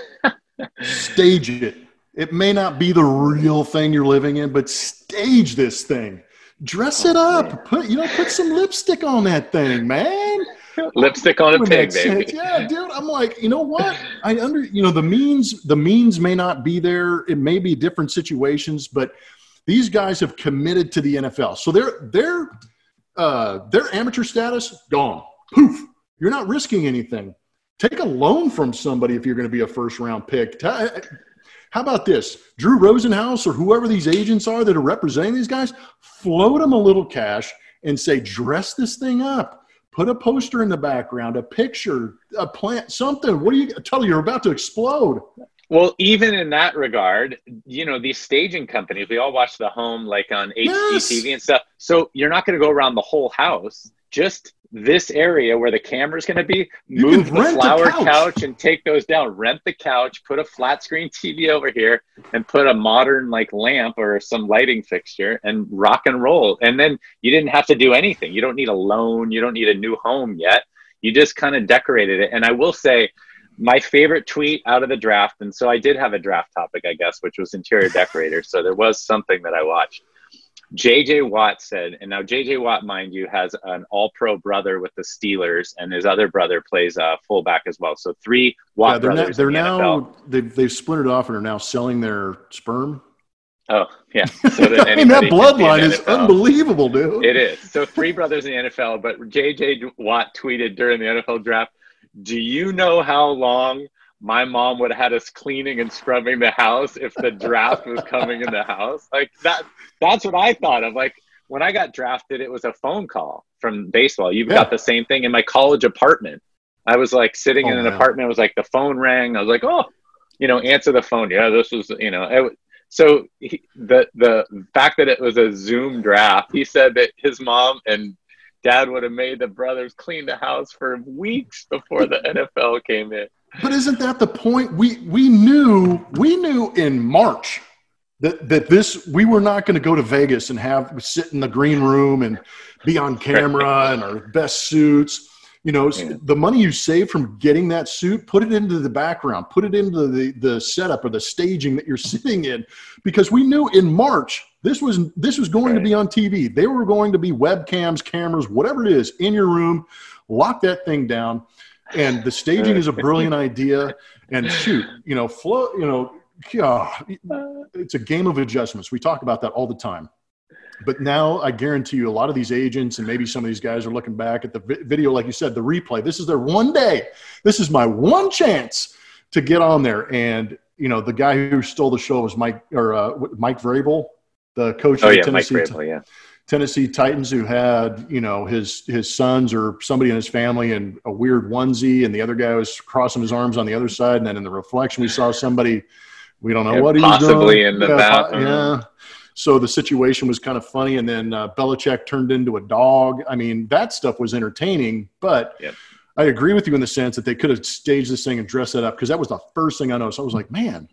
stage it. It may not be the real thing you're living in, but stage this thing. Dress it oh, up. Put you know, put some lipstick on that thing, man. Lipstick on a pig, baby. Sense. Yeah, dude. I'm like, you know what? I under you know the means the means may not be there. It may be different situations, but these guys have committed to the NFL. So their their uh, their amateur status gone. Poof. You're not risking anything. Take a loan from somebody if you're going to be a first round pick. How about this? Drew Rosenhaus or whoever these agents are that are representing these guys, float them a little cash and say, dress this thing up. Put a poster in the background, a picture, a plant, something. What do you tell you? You're about to explode. Well, even in that regard, you know, these staging companies, we all watch the home like on HGTV yes. and stuff. So you're not going to go around the whole house. Just this area where the camera's going to be, you move the flower couch. couch. and take those down. Rent the couch, put a flat screen TV over here, and put a modern like lamp or some lighting fixture and rock and roll. And then you didn't have to do anything. You don't need a loan. You don't need a new home yet. You just kind of decorated it. And I will say, my favorite tweet out of the draft, and so I did have a draft topic, I guess, which was interior decorator. So there was something that I watched. JJ Watt said, and now JJ Watt, mind you, has an all pro brother with the Steelers, and his other brother plays uh, fullback as well. So three Watt yeah, they're brothers. they're the now, they've, they've splintered off and are now selling their sperm. Oh, yeah. So I mean, that bloodline is unbelievable, dude. It is. So three brothers in the NFL, but JJ Watt tweeted during the NFL draft do you know how long my mom would have had us cleaning and scrubbing the house if the draft was coming in the house? Like that that's what I thought of. Like when I got drafted, it was a phone call from baseball. You've yeah. got the same thing in my college apartment. I was like sitting oh, in an man. apartment. It was like the phone rang. I was like, oh, you know, answer the phone. Yeah, this was, you know, it, so he, the the fact that it was a Zoom draft, he said that his mom and dad would have made the brothers clean the house for weeks before the NFL came in. But isn't that the point? We we knew we knew in March that that this we were not going to go to Vegas and have sit in the green room and be on camera and our best suits. You know, yeah. the money you save from getting that suit, put it into the background, put it into the the setup or the staging that you're sitting in, because we knew in March this was this was going right. to be on TV. They were going to be webcams, cameras, whatever it is, in your room. Lock that thing down. And the staging is a brilliant idea. And shoot, you know, flow, you know, yeah, it's a game of adjustments. We talk about that all the time. But now I guarantee you, a lot of these agents and maybe some of these guys are looking back at the video, like you said, the replay. This is their one day. This is my one chance to get on there. And you know, the guy who stole the show was Mike or uh, Mike Vrabel, the coach oh, of yeah, Mike Vrabel, yeah. Tennessee Titans, who had you know his his sons or somebody in his family in a weird onesie, and the other guy was crossing his arms on the other side, and then in the reflection we saw somebody we don't know yeah, what he was doing. Possibly in the yeah, bathroom. Yeah. So the situation was kind of funny, and then uh, Belichick turned into a dog. I mean, that stuff was entertaining, but yep. I agree with you in the sense that they could have staged this thing and dressed it up because that was the first thing I noticed. I was like, man,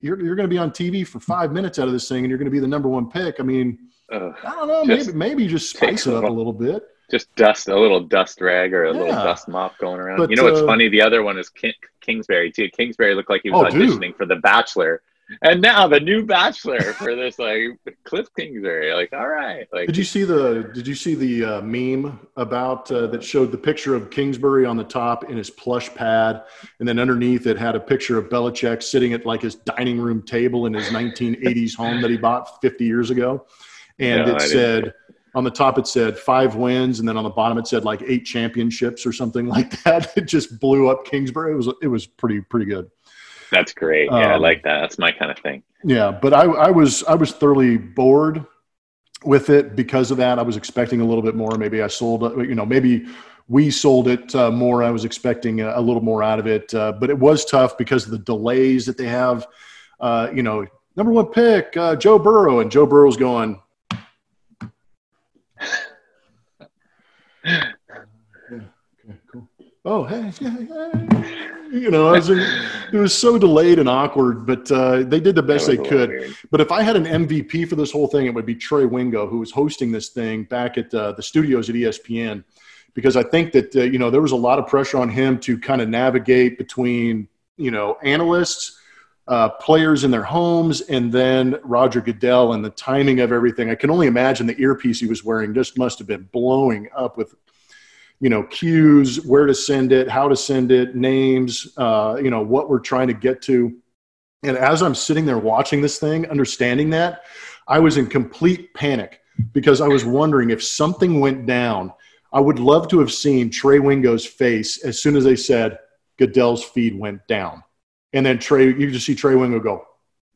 you're, you're going to be on TV for five minutes out of this thing and you're going to be the number one pick. I mean, uh, I don't know, maybe, maybe just spice it up a little bit. Just dust a little dust rag or a yeah. little dust mop going around. But, you know what's uh, funny? The other one is King, Kingsbury too. Kingsbury looked like he was oh, auditioning dude. for The Bachelor and now the new bachelor for this like cliff kingsbury like all right like did you see the did you see the uh, meme about uh, that showed the picture of kingsbury on the top in his plush pad and then underneath it had a picture of Belichick sitting at like his dining room table in his 1980s home that he bought 50 years ago and no, it said on the top it said five wins and then on the bottom it said like eight championships or something like that it just blew up kingsbury it was it was pretty pretty good that's great. Yeah, um, I like that. That's my kind of thing. Yeah, but I, I was I was thoroughly bored with it because of that. I was expecting a little bit more. Maybe I sold, you know, maybe we sold it uh, more. I was expecting a, a, little more out of it, uh, but it was tough because of the delays that they have. Uh, you know, number one pick, uh, Joe Burrow, and Joe Burrow's going. Yeah, okay, cool. Oh, hey, yeah, yeah you know, was, it was so delayed and awkward, but uh, they did the best they could. But if I had an MVP for this whole thing, it would be Trey Wingo, who was hosting this thing back at uh, the studios at ESPN, because I think that uh, you know there was a lot of pressure on him to kind of navigate between you know analysts. Uh, players in their homes, and then Roger Goodell and the timing of everything. I can only imagine the earpiece he was wearing just must have been blowing up with you know cues where to send it how to send it names uh, you know what we're trying to get to. And as i'm sitting there watching this thing understanding that i was in complete panic because i was wondering if something went down. I would love to have seen trey wingo's face as soon as they said goodell's feed went down and then trey you just see trey wingo go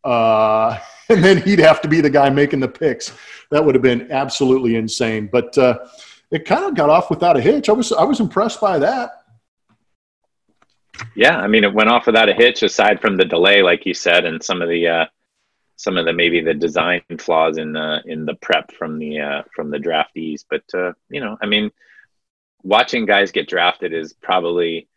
uh, and then he'd have to be the guy making the picks that would have been absolutely insane but uh, it kind of got off without a hitch. I was I was impressed by that. Yeah, I mean, it went off without a hitch. Aside from the delay, like you said, and some of the uh, some of the maybe the design flaws in the in the prep from the uh, from the draftees. But uh, you know, I mean, watching guys get drafted is probably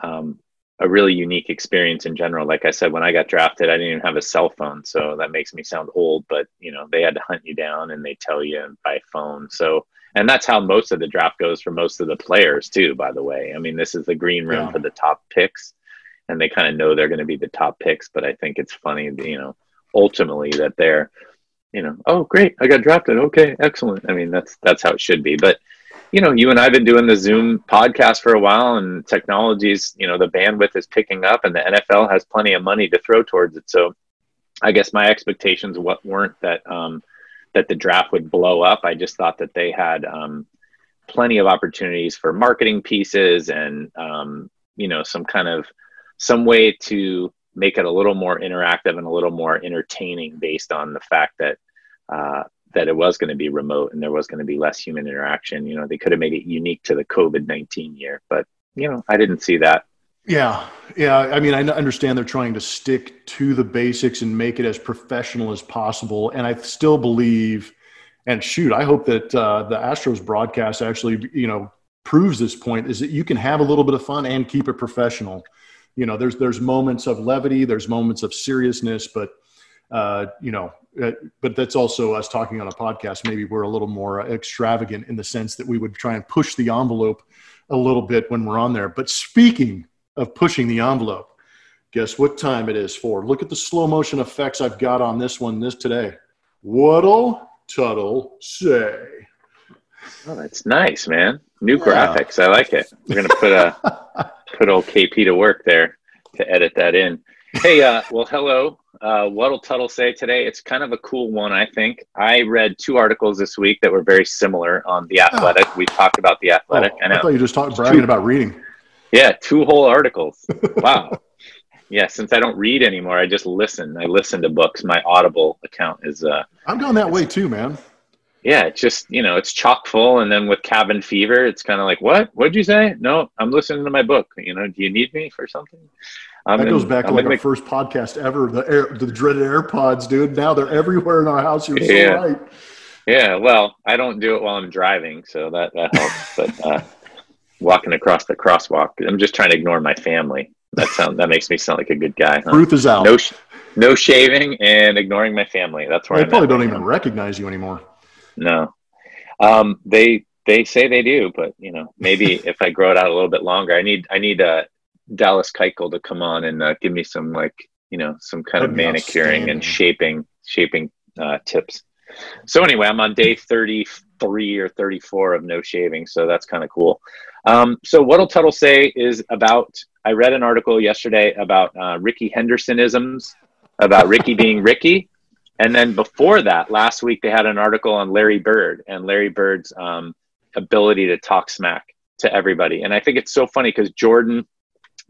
um, a really unique experience in general. Like I said, when I got drafted, I didn't even have a cell phone, so that makes me sound old. But you know, they had to hunt you down and they tell you by phone. So and that's how most of the draft goes for most of the players too by the way i mean this is the green room yeah. for the top picks and they kind of know they're going to be the top picks but i think it's funny you know ultimately that they're you know oh great i got drafted okay excellent i mean that's that's how it should be but you know you and i've been doing the zoom podcast for a while and technologies you know the bandwidth is picking up and the nfl has plenty of money to throw towards it so i guess my expectations what weren't that um, that the draft would blow up. I just thought that they had um, plenty of opportunities for marketing pieces and um, you know some kind of some way to make it a little more interactive and a little more entertaining based on the fact that uh, that it was going to be remote and there was going to be less human interaction. You know, they could have made it unique to the COVID nineteen year, but you know, I didn't see that. Yeah, yeah. I mean, I understand they're trying to stick to the basics and make it as professional as possible, and I still believe. And shoot, I hope that uh, the Astros broadcast actually, you know, proves this point: is that you can have a little bit of fun and keep it professional. You know, there's there's moments of levity, there's moments of seriousness, but uh, you know, Uh, but that's also us talking on a podcast. Maybe we're a little more extravagant in the sense that we would try and push the envelope a little bit when we're on there. But speaking of pushing the envelope. Guess what time it is for? Look at the slow motion effects I've got on this one this today. What'll Tuttle say? Oh, that's nice, man. New Yeah. graphics. I like it. We're gonna put a put old KP to work there to edit that in. Hey, uh, well, hello. Uh, what'll Tuttle say today? It's kind of a cool one, I think. I read two articles this week that were very similar on the Athletic. We talked about the Oh, Athletic. I I know. thought you just talked bragging about reading. Yeah, two whole articles. Wow. yeah, since I don't read anymore, I just listen. I listen to books. My Audible account is uh I'm going that way too, man. yeah, it's just, you know, it's chock full and then with cabin fever, it's kind of like, "What? What'd you say?" No, I'm listening to my book. You know, do you need me for something? I'm That in- goes back to I'm like in our the- first podcast ever, the air, the dreaded AirPods, dude. Now they're everywhere in our house. You're Yeah. so right. Yeah, well, I don't do it while I'm driving, so that that helps. but uh, walking across the crosswalk, I'm just trying to ignore my family. That sound that makes me sound like a good guy. Huh? Truth is out. No, sh- no shaving and ignoring my family. That's where they I'm probably don't even recognize you anymore. No, um, they they say they do, but you know, maybe if I grow it out a little bit longer, I need I need uh, Dallas Keuchel to come on and uh, give me some like you know some kind of That'd be manicuring and shaping shaping uh, tips. So anyway, I'm on day 33 or 34 of no shaving, so that's kind of cool. Um, so what'll Tuttle say is about? I read an article yesterday about uh, Ricky Hendersonisms, about Ricky being Ricky, and then before that, last week they had an article on Larry Bird and Larry Bird's um, ability to talk smack to everybody. And I think it's so funny because Jordan,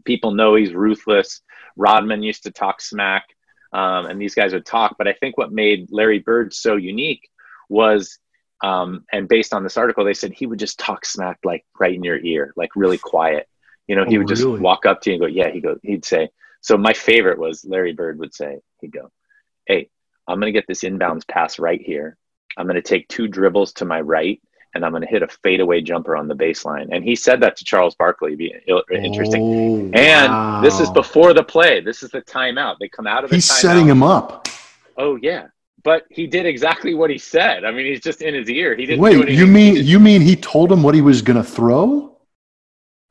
people know he's ruthless. Rodman used to talk smack, um, and these guys would talk. But I think what made Larry Bird so unique was, um, and based on this article, they said he would just talk smack like right in your ear, like really quiet. You know, he Oh, would just really? walk up to you and go, "Yeah." He go, he'd say. So my favorite was Larry Bird would say, he'd go, "Hey, I'm going to get this inbounds pass right here. I'm going to take two dribbles to my right, and I'm going to hit a fadeaway jumper on the baseline." And he said that to Charles Barkley. Be interesting. Oh, And this is before the play. This is the timeout. They come out of the He's timeout. setting him up. Oh yeah, but he did exactly what he said. I mean, he's just in his ear. He didn't. Wait, you mean you mean he told him what he was going to throw,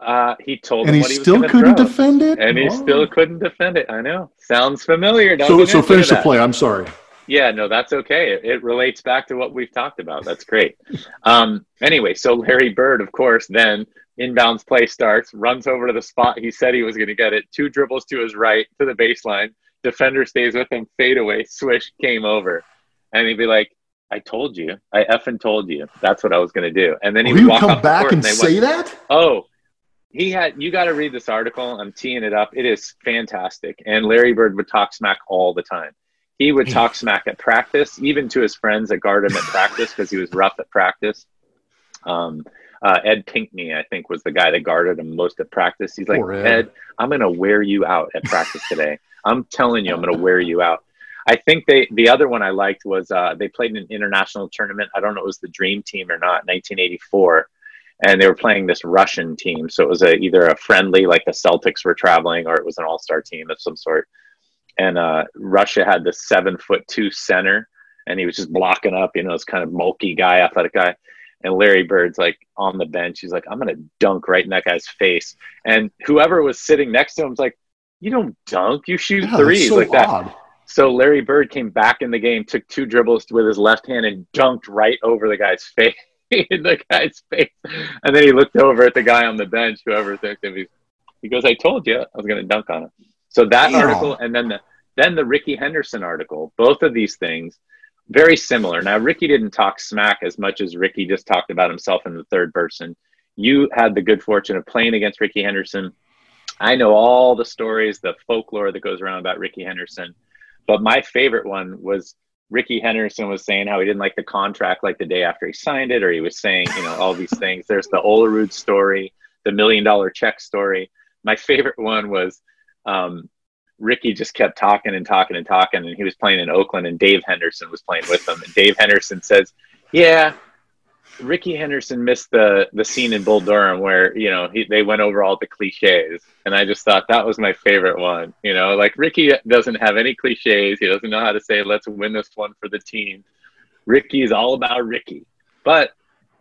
Uh, he told and him he what he was still couldn't throw. defend it, and he Oh. still couldn't defend it. I know. Sounds familiar. So, so finish the play. I'm sorry. Yeah, no, that's okay. It, it relates back to what we've talked about. That's great. Um, anyway, so Larry Bird, of course, then inbounds play starts, runs over to the spot he said he was going to get it, two dribbles to his right to the baseline. Defender stays with him, fade away, swish, came over. And he'd be like, I told you. I effing told you. That's what I was going to do. And then he Will would walk come back court and say went, that? Oh, he had. You got to read this article. I'm teeing it up. It is fantastic. And Larry Bird would talk smack all the time. He would talk smack at practice, even to his friends that guard him at practice because he was rough at practice. Um, uh, Ed Pinckney, I think, was the guy that guarded him most at practice. He's like, Ed. Ed, I'm going to wear you out at practice today. I'm telling you, I'm going to wear you out. I think they the other one I liked was uh, they played in an international tournament. I don't know if it was the Dream Team or not, 1984, and they were playing this Russian team. So it was a, either a friendly, like the Celtics were traveling, or it was an All Star team of some sort. And uh, Russia had this seven foot two center, and he was just blocking up, you know, this kind of bulky guy, athletic guy. And Larry Bird's like on the bench. He's like, I'm gonna dunk right in that guy's face. And whoever was sitting next to him was like, You don't dunk, you shoot Yeah, threes so like that. odd. So Larry Bird came back in the game, took two dribbles with his left hand, and dunked right over the guy's face. in the guy's face, and then he looked over at the guy on the bench, whoever took him. He, he goes, "I told you I was going to dunk on him." So that Damn. article, and then the then the Ricky Henderson article, both of these things very similar. Now Ricky didn't talk smack as much as Ricky just talked about himself in the third person. You had the good fortune of playing against Ricky Henderson. I know all the stories, the folklore that goes around about Ricky Henderson. But my favorite one was Ricky Henderson was saying how he didn't like the contract like the day after he signed it, or he was saying, you know, all these things. There's the Olerud story, the million dollar check story. My favorite one was um, Ricky just kept talking and talking and talking, and he was playing in Oakland, and Dave Henderson was playing with him. And Dave Henderson says, "Yeah, Ricky Henderson missed the the scene in Bull Durham where you know he, they went over all the cliches, and I just thought that was my favorite one. You know, like Ricky doesn't have any cliches. He doesn't know how to say "Let's win this one for the team." Ricky is all about Ricky, but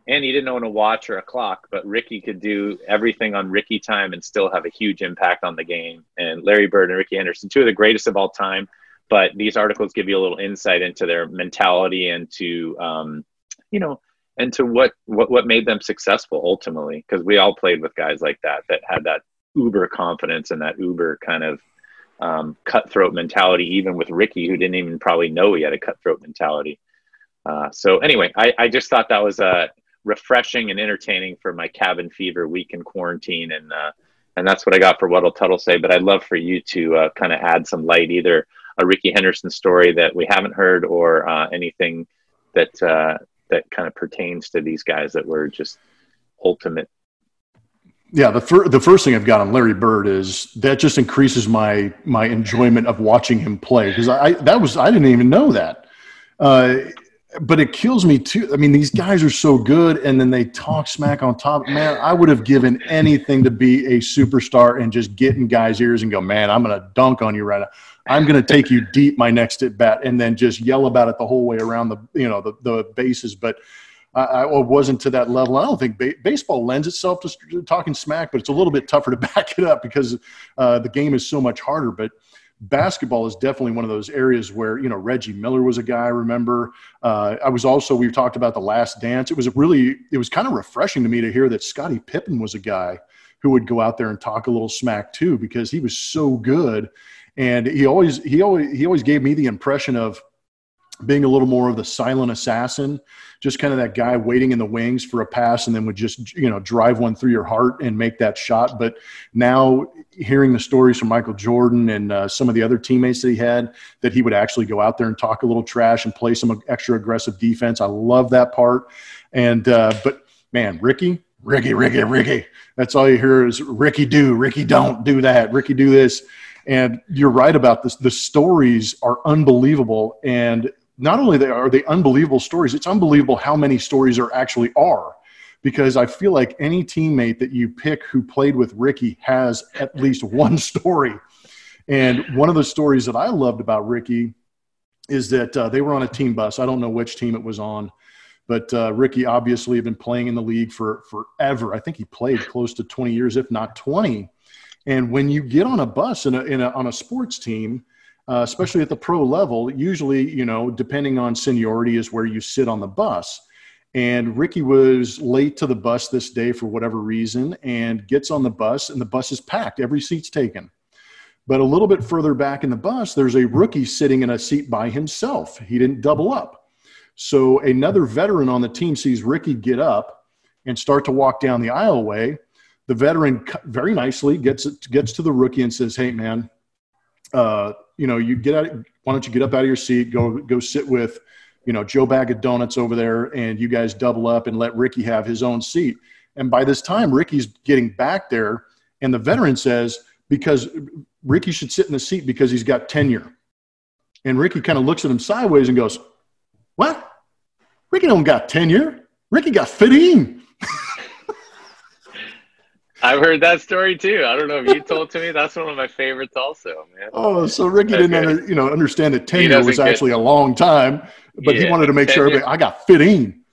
and he didn't own a watch or a clock, but Ricky could do everything on Ricky time and still have a huge impact on the game. And Larry Bird and Ricky Henderson, two of the greatest of all time. But these articles give you a little insight into their mentality and to, um, you know, and to what what what made them successful ultimately because we all played with guys like that that had that uber confidence and that uber kind of um, cutthroat mentality even with ricky who didn't even probably know he had a cutthroat mentality uh, so anyway I, I just thought that was uh, refreshing and entertaining for my cabin fever week in quarantine and uh, and that's what i got for what'll tuttle say but i'd love for you to uh, kind of add some light either a ricky henderson story that we haven't heard or uh, anything that uh, that kind of pertains to these guys that were just ultimate. Yeah, the fir- the first thing I've got on Larry Bird is that just increases my my enjoyment of watching him play because I, I, that was I didn't even know that. Uh, but it kills me too. I mean, these guys are so good, and then they talk smack on top. Man, I would have given anything to be a superstar and just get in guys' ears and go, "Man, I'm going to dunk on you right now." I'm going to take you deep my next at bat, and then just yell about it the whole way around the you know the, the bases. But I, I wasn't to that level. I don't think ba- baseball lends itself to talking smack, but it's a little bit tougher to back it up because uh, the game is so much harder. But basketball is definitely one of those areas where you know Reggie Miller was a guy I remember. Uh, I was also we've talked about the Last Dance. It was really it was kind of refreshing to me to hear that Scottie Pippen was a guy who would go out there and talk a little smack too because he was so good and he always he always he always gave me the impression of being a little more of the silent assassin just kind of that guy waiting in the wings for a pass and then would just you know drive one through your heart and make that shot but now hearing the stories from michael jordan and uh, some of the other teammates that he had that he would actually go out there and talk a little trash and play some extra aggressive defense i love that part and uh, but man ricky ricky ricky ricky that's all you hear is ricky do ricky don't do that ricky do this and you're right about this. The stories are unbelievable. And not only are they unbelievable stories, it's unbelievable how many stories there actually are. Because I feel like any teammate that you pick who played with Ricky has at least one story. And one of the stories that I loved about Ricky is that uh, they were on a team bus. I don't know which team it was on, but uh, Ricky obviously had been playing in the league for forever. I think he played close to 20 years, if not 20. And when you get on a bus in a, in a on a sports team, uh, especially at the pro level, usually, you know, depending on seniority, is where you sit on the bus. And Ricky was late to the bus this day for whatever reason and gets on the bus, and the bus is packed. Every seat's taken. But a little bit further back in the bus, there's a rookie sitting in a seat by himself. He didn't double up. So another veteran on the team sees Ricky get up and start to walk down the aisleway the veteran very nicely gets gets to the rookie and says, "Hey, man, uh, you know, you get out. Why don't you get up out of your seat? Go go sit with, you know, Joe Bag of Donuts over there, and you guys double up and let Ricky have his own seat." And by this time, Ricky's getting back there, and the veteran says, "Because Ricky should sit in the seat because he's got tenure." And Ricky kind of looks at him sideways and goes, "What? Ricky don't got tenure. Ricky got fitting." I've heard that story too. I don't know if you told to me. That's one of my favorites, also, man. Oh, so Ricky didn't, under, you know, understand that tenure was actually get, a long time, but yeah, he wanted to make tenure. sure I got fit in.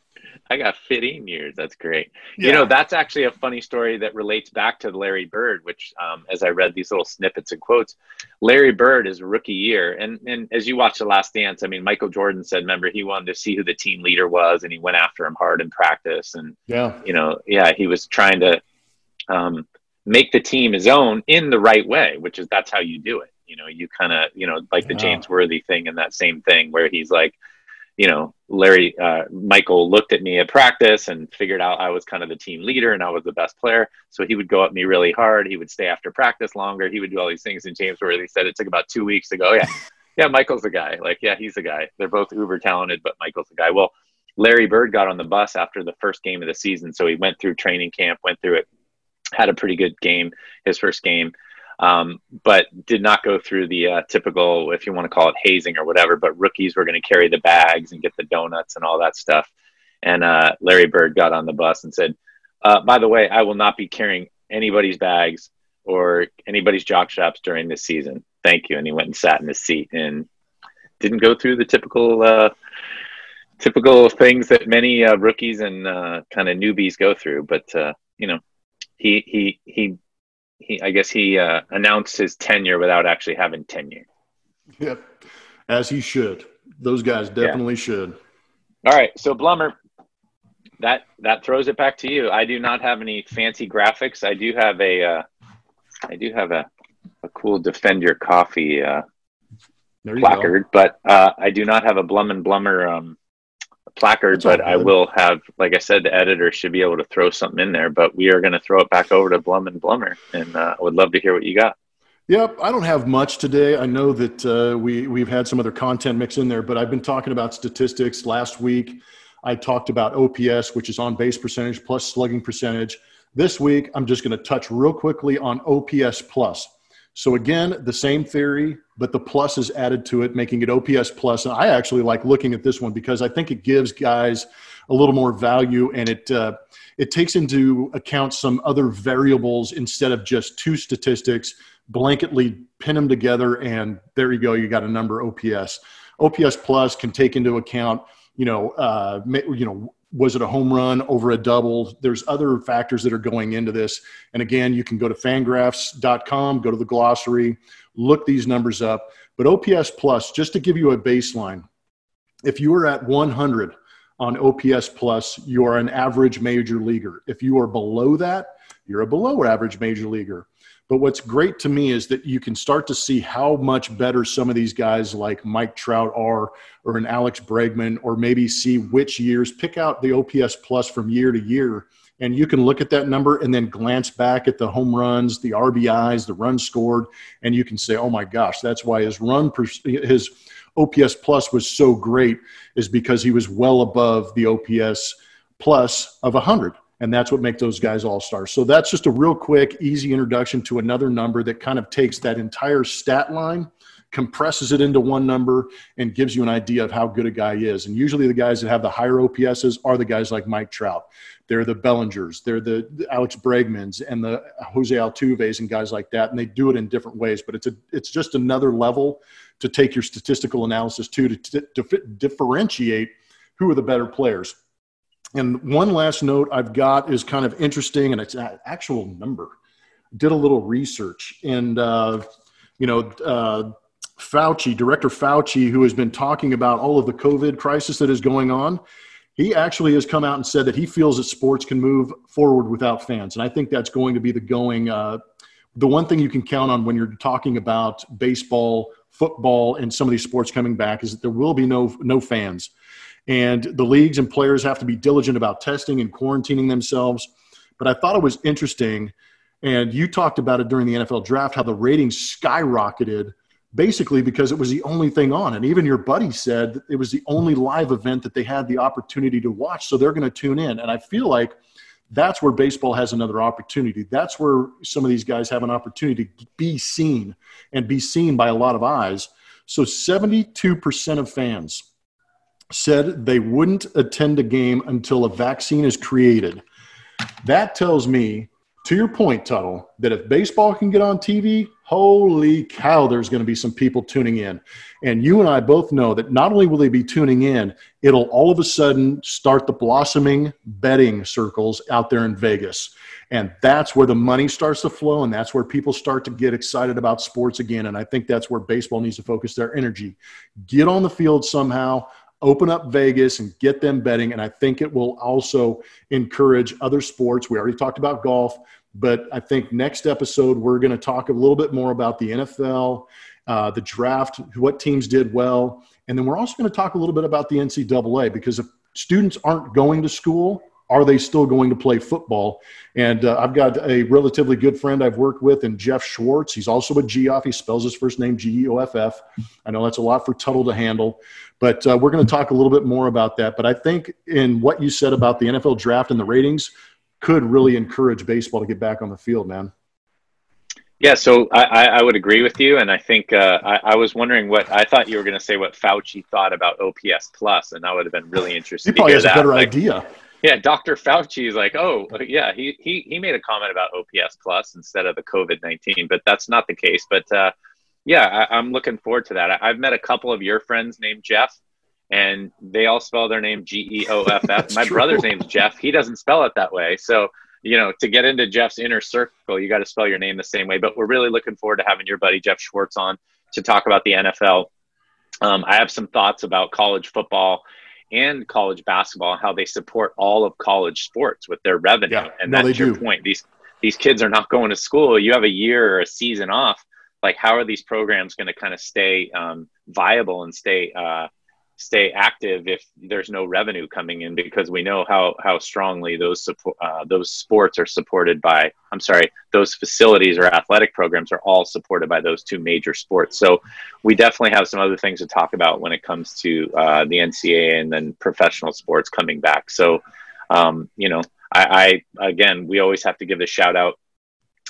I got 15 years. That's great. Yeah. You know, that's actually a funny story that relates back to Larry Bird, which, um, as I read these little snippets and quotes, Larry Bird is rookie year. And, and as you watch The Last Dance, I mean, Michael Jordan said, remember, he wanted to see who the team leader was and he went after him hard in practice. And, yeah, you know, yeah, he was trying to um, make the team his own in the right way, which is that's how you do it. You know, you kind of, you know, like the James Worthy thing and that same thing where he's like, you know, Larry, uh, Michael looked at me at practice and figured out I was kind of the team leader and I was the best player. So he would go at me really hard. He would stay after practice longer. He would do all these things. And James Worthy said it took about two weeks to go, yeah, yeah, Michael's the guy. Like, yeah, he's the guy. They're both uber talented, but Michael's the guy. Well, Larry Bird got on the bus after the first game of the season. So he went through training camp, went through it had a pretty good game his first game um, but did not go through the uh, typical if you want to call it hazing or whatever but rookies were going to carry the bags and get the donuts and all that stuff. And uh, larry bird got on the bus and said uh, by the way i will not be carrying anybody's bags or anybody's jock straps during this season. Thank you. And he went and sat in his seat and didn't go through the typical uh, typical things that many uh, rookies and uh, kind of newbies go through but you know he he he he I guess he uh, announced his tenure without actually having tenure. Yep, as he should. Those guys definitely yeah. should. All right, so Blummer, that that throws it back to you. I do not have any fancy graphics. I do have a uh, I do have a, a cool defend your coffee uh, placard, go. but uh, I do not have a Blum and Blummer um, placard. But I will have, like I said, the editor should be able to throw something in there. But we are going to throw it back over to Blum and Blummer, and uh, I would love to hear what you got. Yep, I don't have much today. I know that uh, we we've had some other content mix in there, but I've been talking about statistics last week. I talked about OPS, which is on base percentage plus slugging percentage. This week, I'm just going to touch real quickly on OPS plus. So again, the same theory, but the plus is added to it, making it OPS plus. And I actually like looking at this one because I think it gives guys a little more value and it uh, it takes into account some other variables instead of just two statistics. Blanketly pin them together, and there you go. You got a number OPS. OPS plus can take into account you know, uh, you know, was it a home run over a double? There's other factors that are going into this. And again, you can go to fangraphs.com, go to the glossary, look these numbers up. But OPS plus, just to give you a baseline, if you are at 100 on OPS plus, you are an average major leaguer. If you are below that, you're a below average major leaguer. But what's great to me is that you can start to see how much better some of these guys like Mike Trout are, or an Alex Bregman, or maybe see which years, pick out the OPS plus from year to year. And you can look at that number and then glance back at the home runs, the RBIs, the runs scored, and you can say, oh my gosh, that's why his run, his OPS plus was so great, is because he was well above the OPS plus of 100 and that's what makes those guys all stars. So that's just a real quick, easy introduction to another number that kind of takes that entire stat line, compresses it into one number, and gives you an idea of how good a guy is. And usually, the guys that have the higher OPSs are the guys like Mike Trout. They're the Bellingers, they're the Alex Bregmans, and the Jose Altuves, and guys like that. And they do it in different ways, but it's a it's just another level to take your statistical analysis to to, to differentiate who are the better players and one last note I've got is kind of interesting, and it's an actual number. Did a little research, and uh, you know, uh, Fauci, Director Fauci, who has been talking about all of the COVID crisis that is going on, he actually has come out and said that he feels that sports can move forward without fans, and I think that's going to be the going. Uh, the one thing you can count on when you're talking about baseball, football, and some of these sports coming back is that there will be no no fans and the leagues and players have to be diligent about testing and quarantining themselves. But I thought it was interesting, and you talked about it during the NFL draft, how the ratings skyrocketed basically because it was the only thing on. And even your buddy said it was the only live event that they had the opportunity to watch. So they're going to tune in. And I feel like that's where baseball has another opportunity. That's where some of these guys have an opportunity to be seen and be seen by a lot of eyes. So 72% of fans said they wouldn't attend a game until a vaccine is created. That tells me, to your point, Tuttle, that if baseball can get on TV, holy cow, there's going to be some people tuning in. And you and I both know that not only will they be tuning in, it'll all of a sudden start the blossoming betting circles out there in Vegas. And that's where the money starts to flow, and that's where people start to get excited about sports again. And I think that's where baseball needs to focus their energy. Get on the field somehow open up Vegas and get them betting. And I think it will also encourage other sports. We already talked about golf, but I think next episode, we're going to talk a little bit more about the NFL, uh, the draft, what teams did well. And then we're also going to talk a little bit about the NCAA because if students aren't going to school, are they still going to play football? And uh, I've got a relatively good friend I've worked with, and Jeff Schwartz. He's also a Geoff. He spells his first name G E O F F. I know that's a lot for Tuttle to handle, but uh, we're going to talk a little bit more about that. But I think in what you said about the NFL draft and the ratings could really encourage baseball to get back on the field, man. Yeah, so I, I would agree with you, and I think uh, I, I, was wondering what I thought you were going to say what Fauci thought about OPS plus, and that would have been really interesting. He probably has that. a better like, idea. Yeah, Dr. Fauci is like, oh, yeah, he he he made a comment about OPS plus instead of the COVID nineteen, but that's not the case. But uh, yeah, I, am looking forward to that. I, have met a couple of your friends named Jeff, and they all spell their name G E O F F. My true. brother's name's Jeff. He doesn't spell it that way. So, you know, to get into Jeff's inner circle, you got to spell your name the same way. But we're really looking forward to having your buddy Jeff Schwartz on to talk about the NFL. Um, I have some thoughts about college football and college basketball and how they support all of college sports with their revenue. Yeah. And No, that's your do. point. These these kids are not going to school. You have a year or a season off. Like, how are these programs going to kind of stay um, viable and stay uh, stay active if there's no revenue coming in? Because we know how how strongly those support uh, those sports are supported by. I'm sorry, those facilities or athletic programs are all supported by those two major sports. So we definitely have some other things to talk about when it comes to uh, the NCAA and then professional sports coming back. So, um, you know, I, I again, we always have to give a shout out.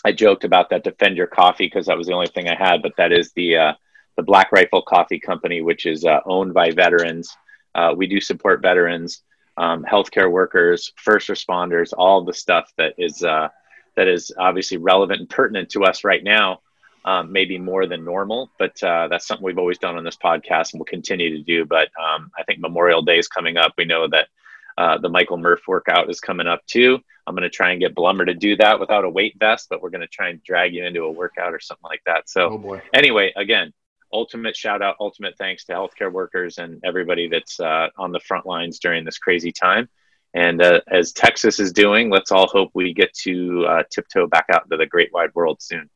I joked about that Defend Your Coffee because that was the only thing I had, but that is the uh, the Black Rifle Coffee Company, which is uh, owned by veterans. Uh, we do support veterans, um, healthcare workers, first responders, all the stuff that is uh, that is obviously relevant and pertinent to us right now. Um, maybe more than normal, but uh, that's something we've always done on this podcast and we'll continue to do. But um, I think Memorial Day is coming up. We know that uh, the Michael Murph workout is coming up too. I'm going to try and get Blummer to do that without a weight vest, but we're going to try and drag you into a workout or something like that. So, Oh anyway, again, ultimate shout out, ultimate thanks to healthcare workers and everybody that's uh, on the front lines during this crazy time. And uh, as Texas is doing, let's all hope we get to uh, tiptoe back out into the great wide world soon.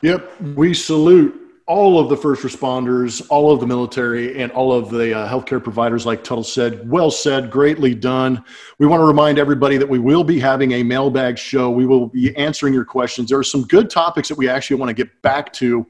Yep, we salute all of the first responders, all of the military, and all of the uh, healthcare providers, like Tuttle said. Well said, greatly done. We want to remind everybody that we will be having a mailbag show. We will be answering your questions. There are some good topics that we actually want to get back to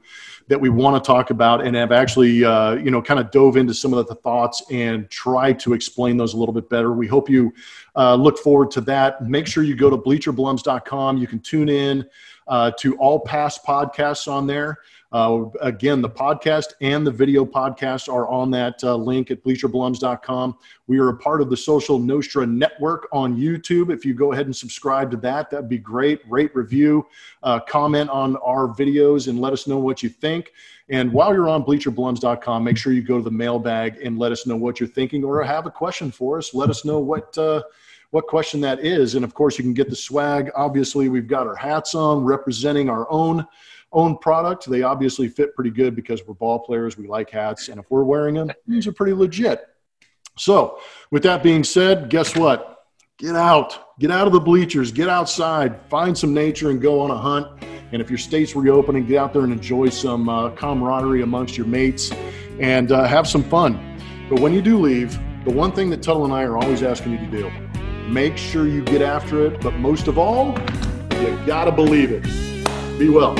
that we want to talk about and have actually, uh, you know, kind of dove into some of the thoughts and try to explain those a little bit better. We hope you uh, look forward to that. Make sure you go to bleacherblums.com. You can tune in uh, to all past podcasts on there. Uh, again, the podcast and the video podcast are on that uh, link at bleacherblums.com. We are a part of the Social Nostra network on YouTube. If you go ahead and subscribe to that, that'd be great. Rate, review, uh, comment on our videos, and let us know what you think. And while you're on bleacherblums.com, make sure you go to the mailbag and let us know what you're thinking or have a question for us. Let us know what. Uh, what question that is. And of course, you can get the swag. Obviously, we've got our hats on representing our own own product. They obviously fit pretty good because we're ball players. We like hats. And if we're wearing them, these are pretty legit. So, with that being said, guess what? Get out. Get out of the bleachers. Get outside. Find some nature and go on a hunt. And if your state's reopening, get out there and enjoy some uh, camaraderie amongst your mates and uh, have some fun. But when you do leave, the one thing that Tuttle and I are always asking you to do make sure you get after it. But most of all, you got to believe it. Be well.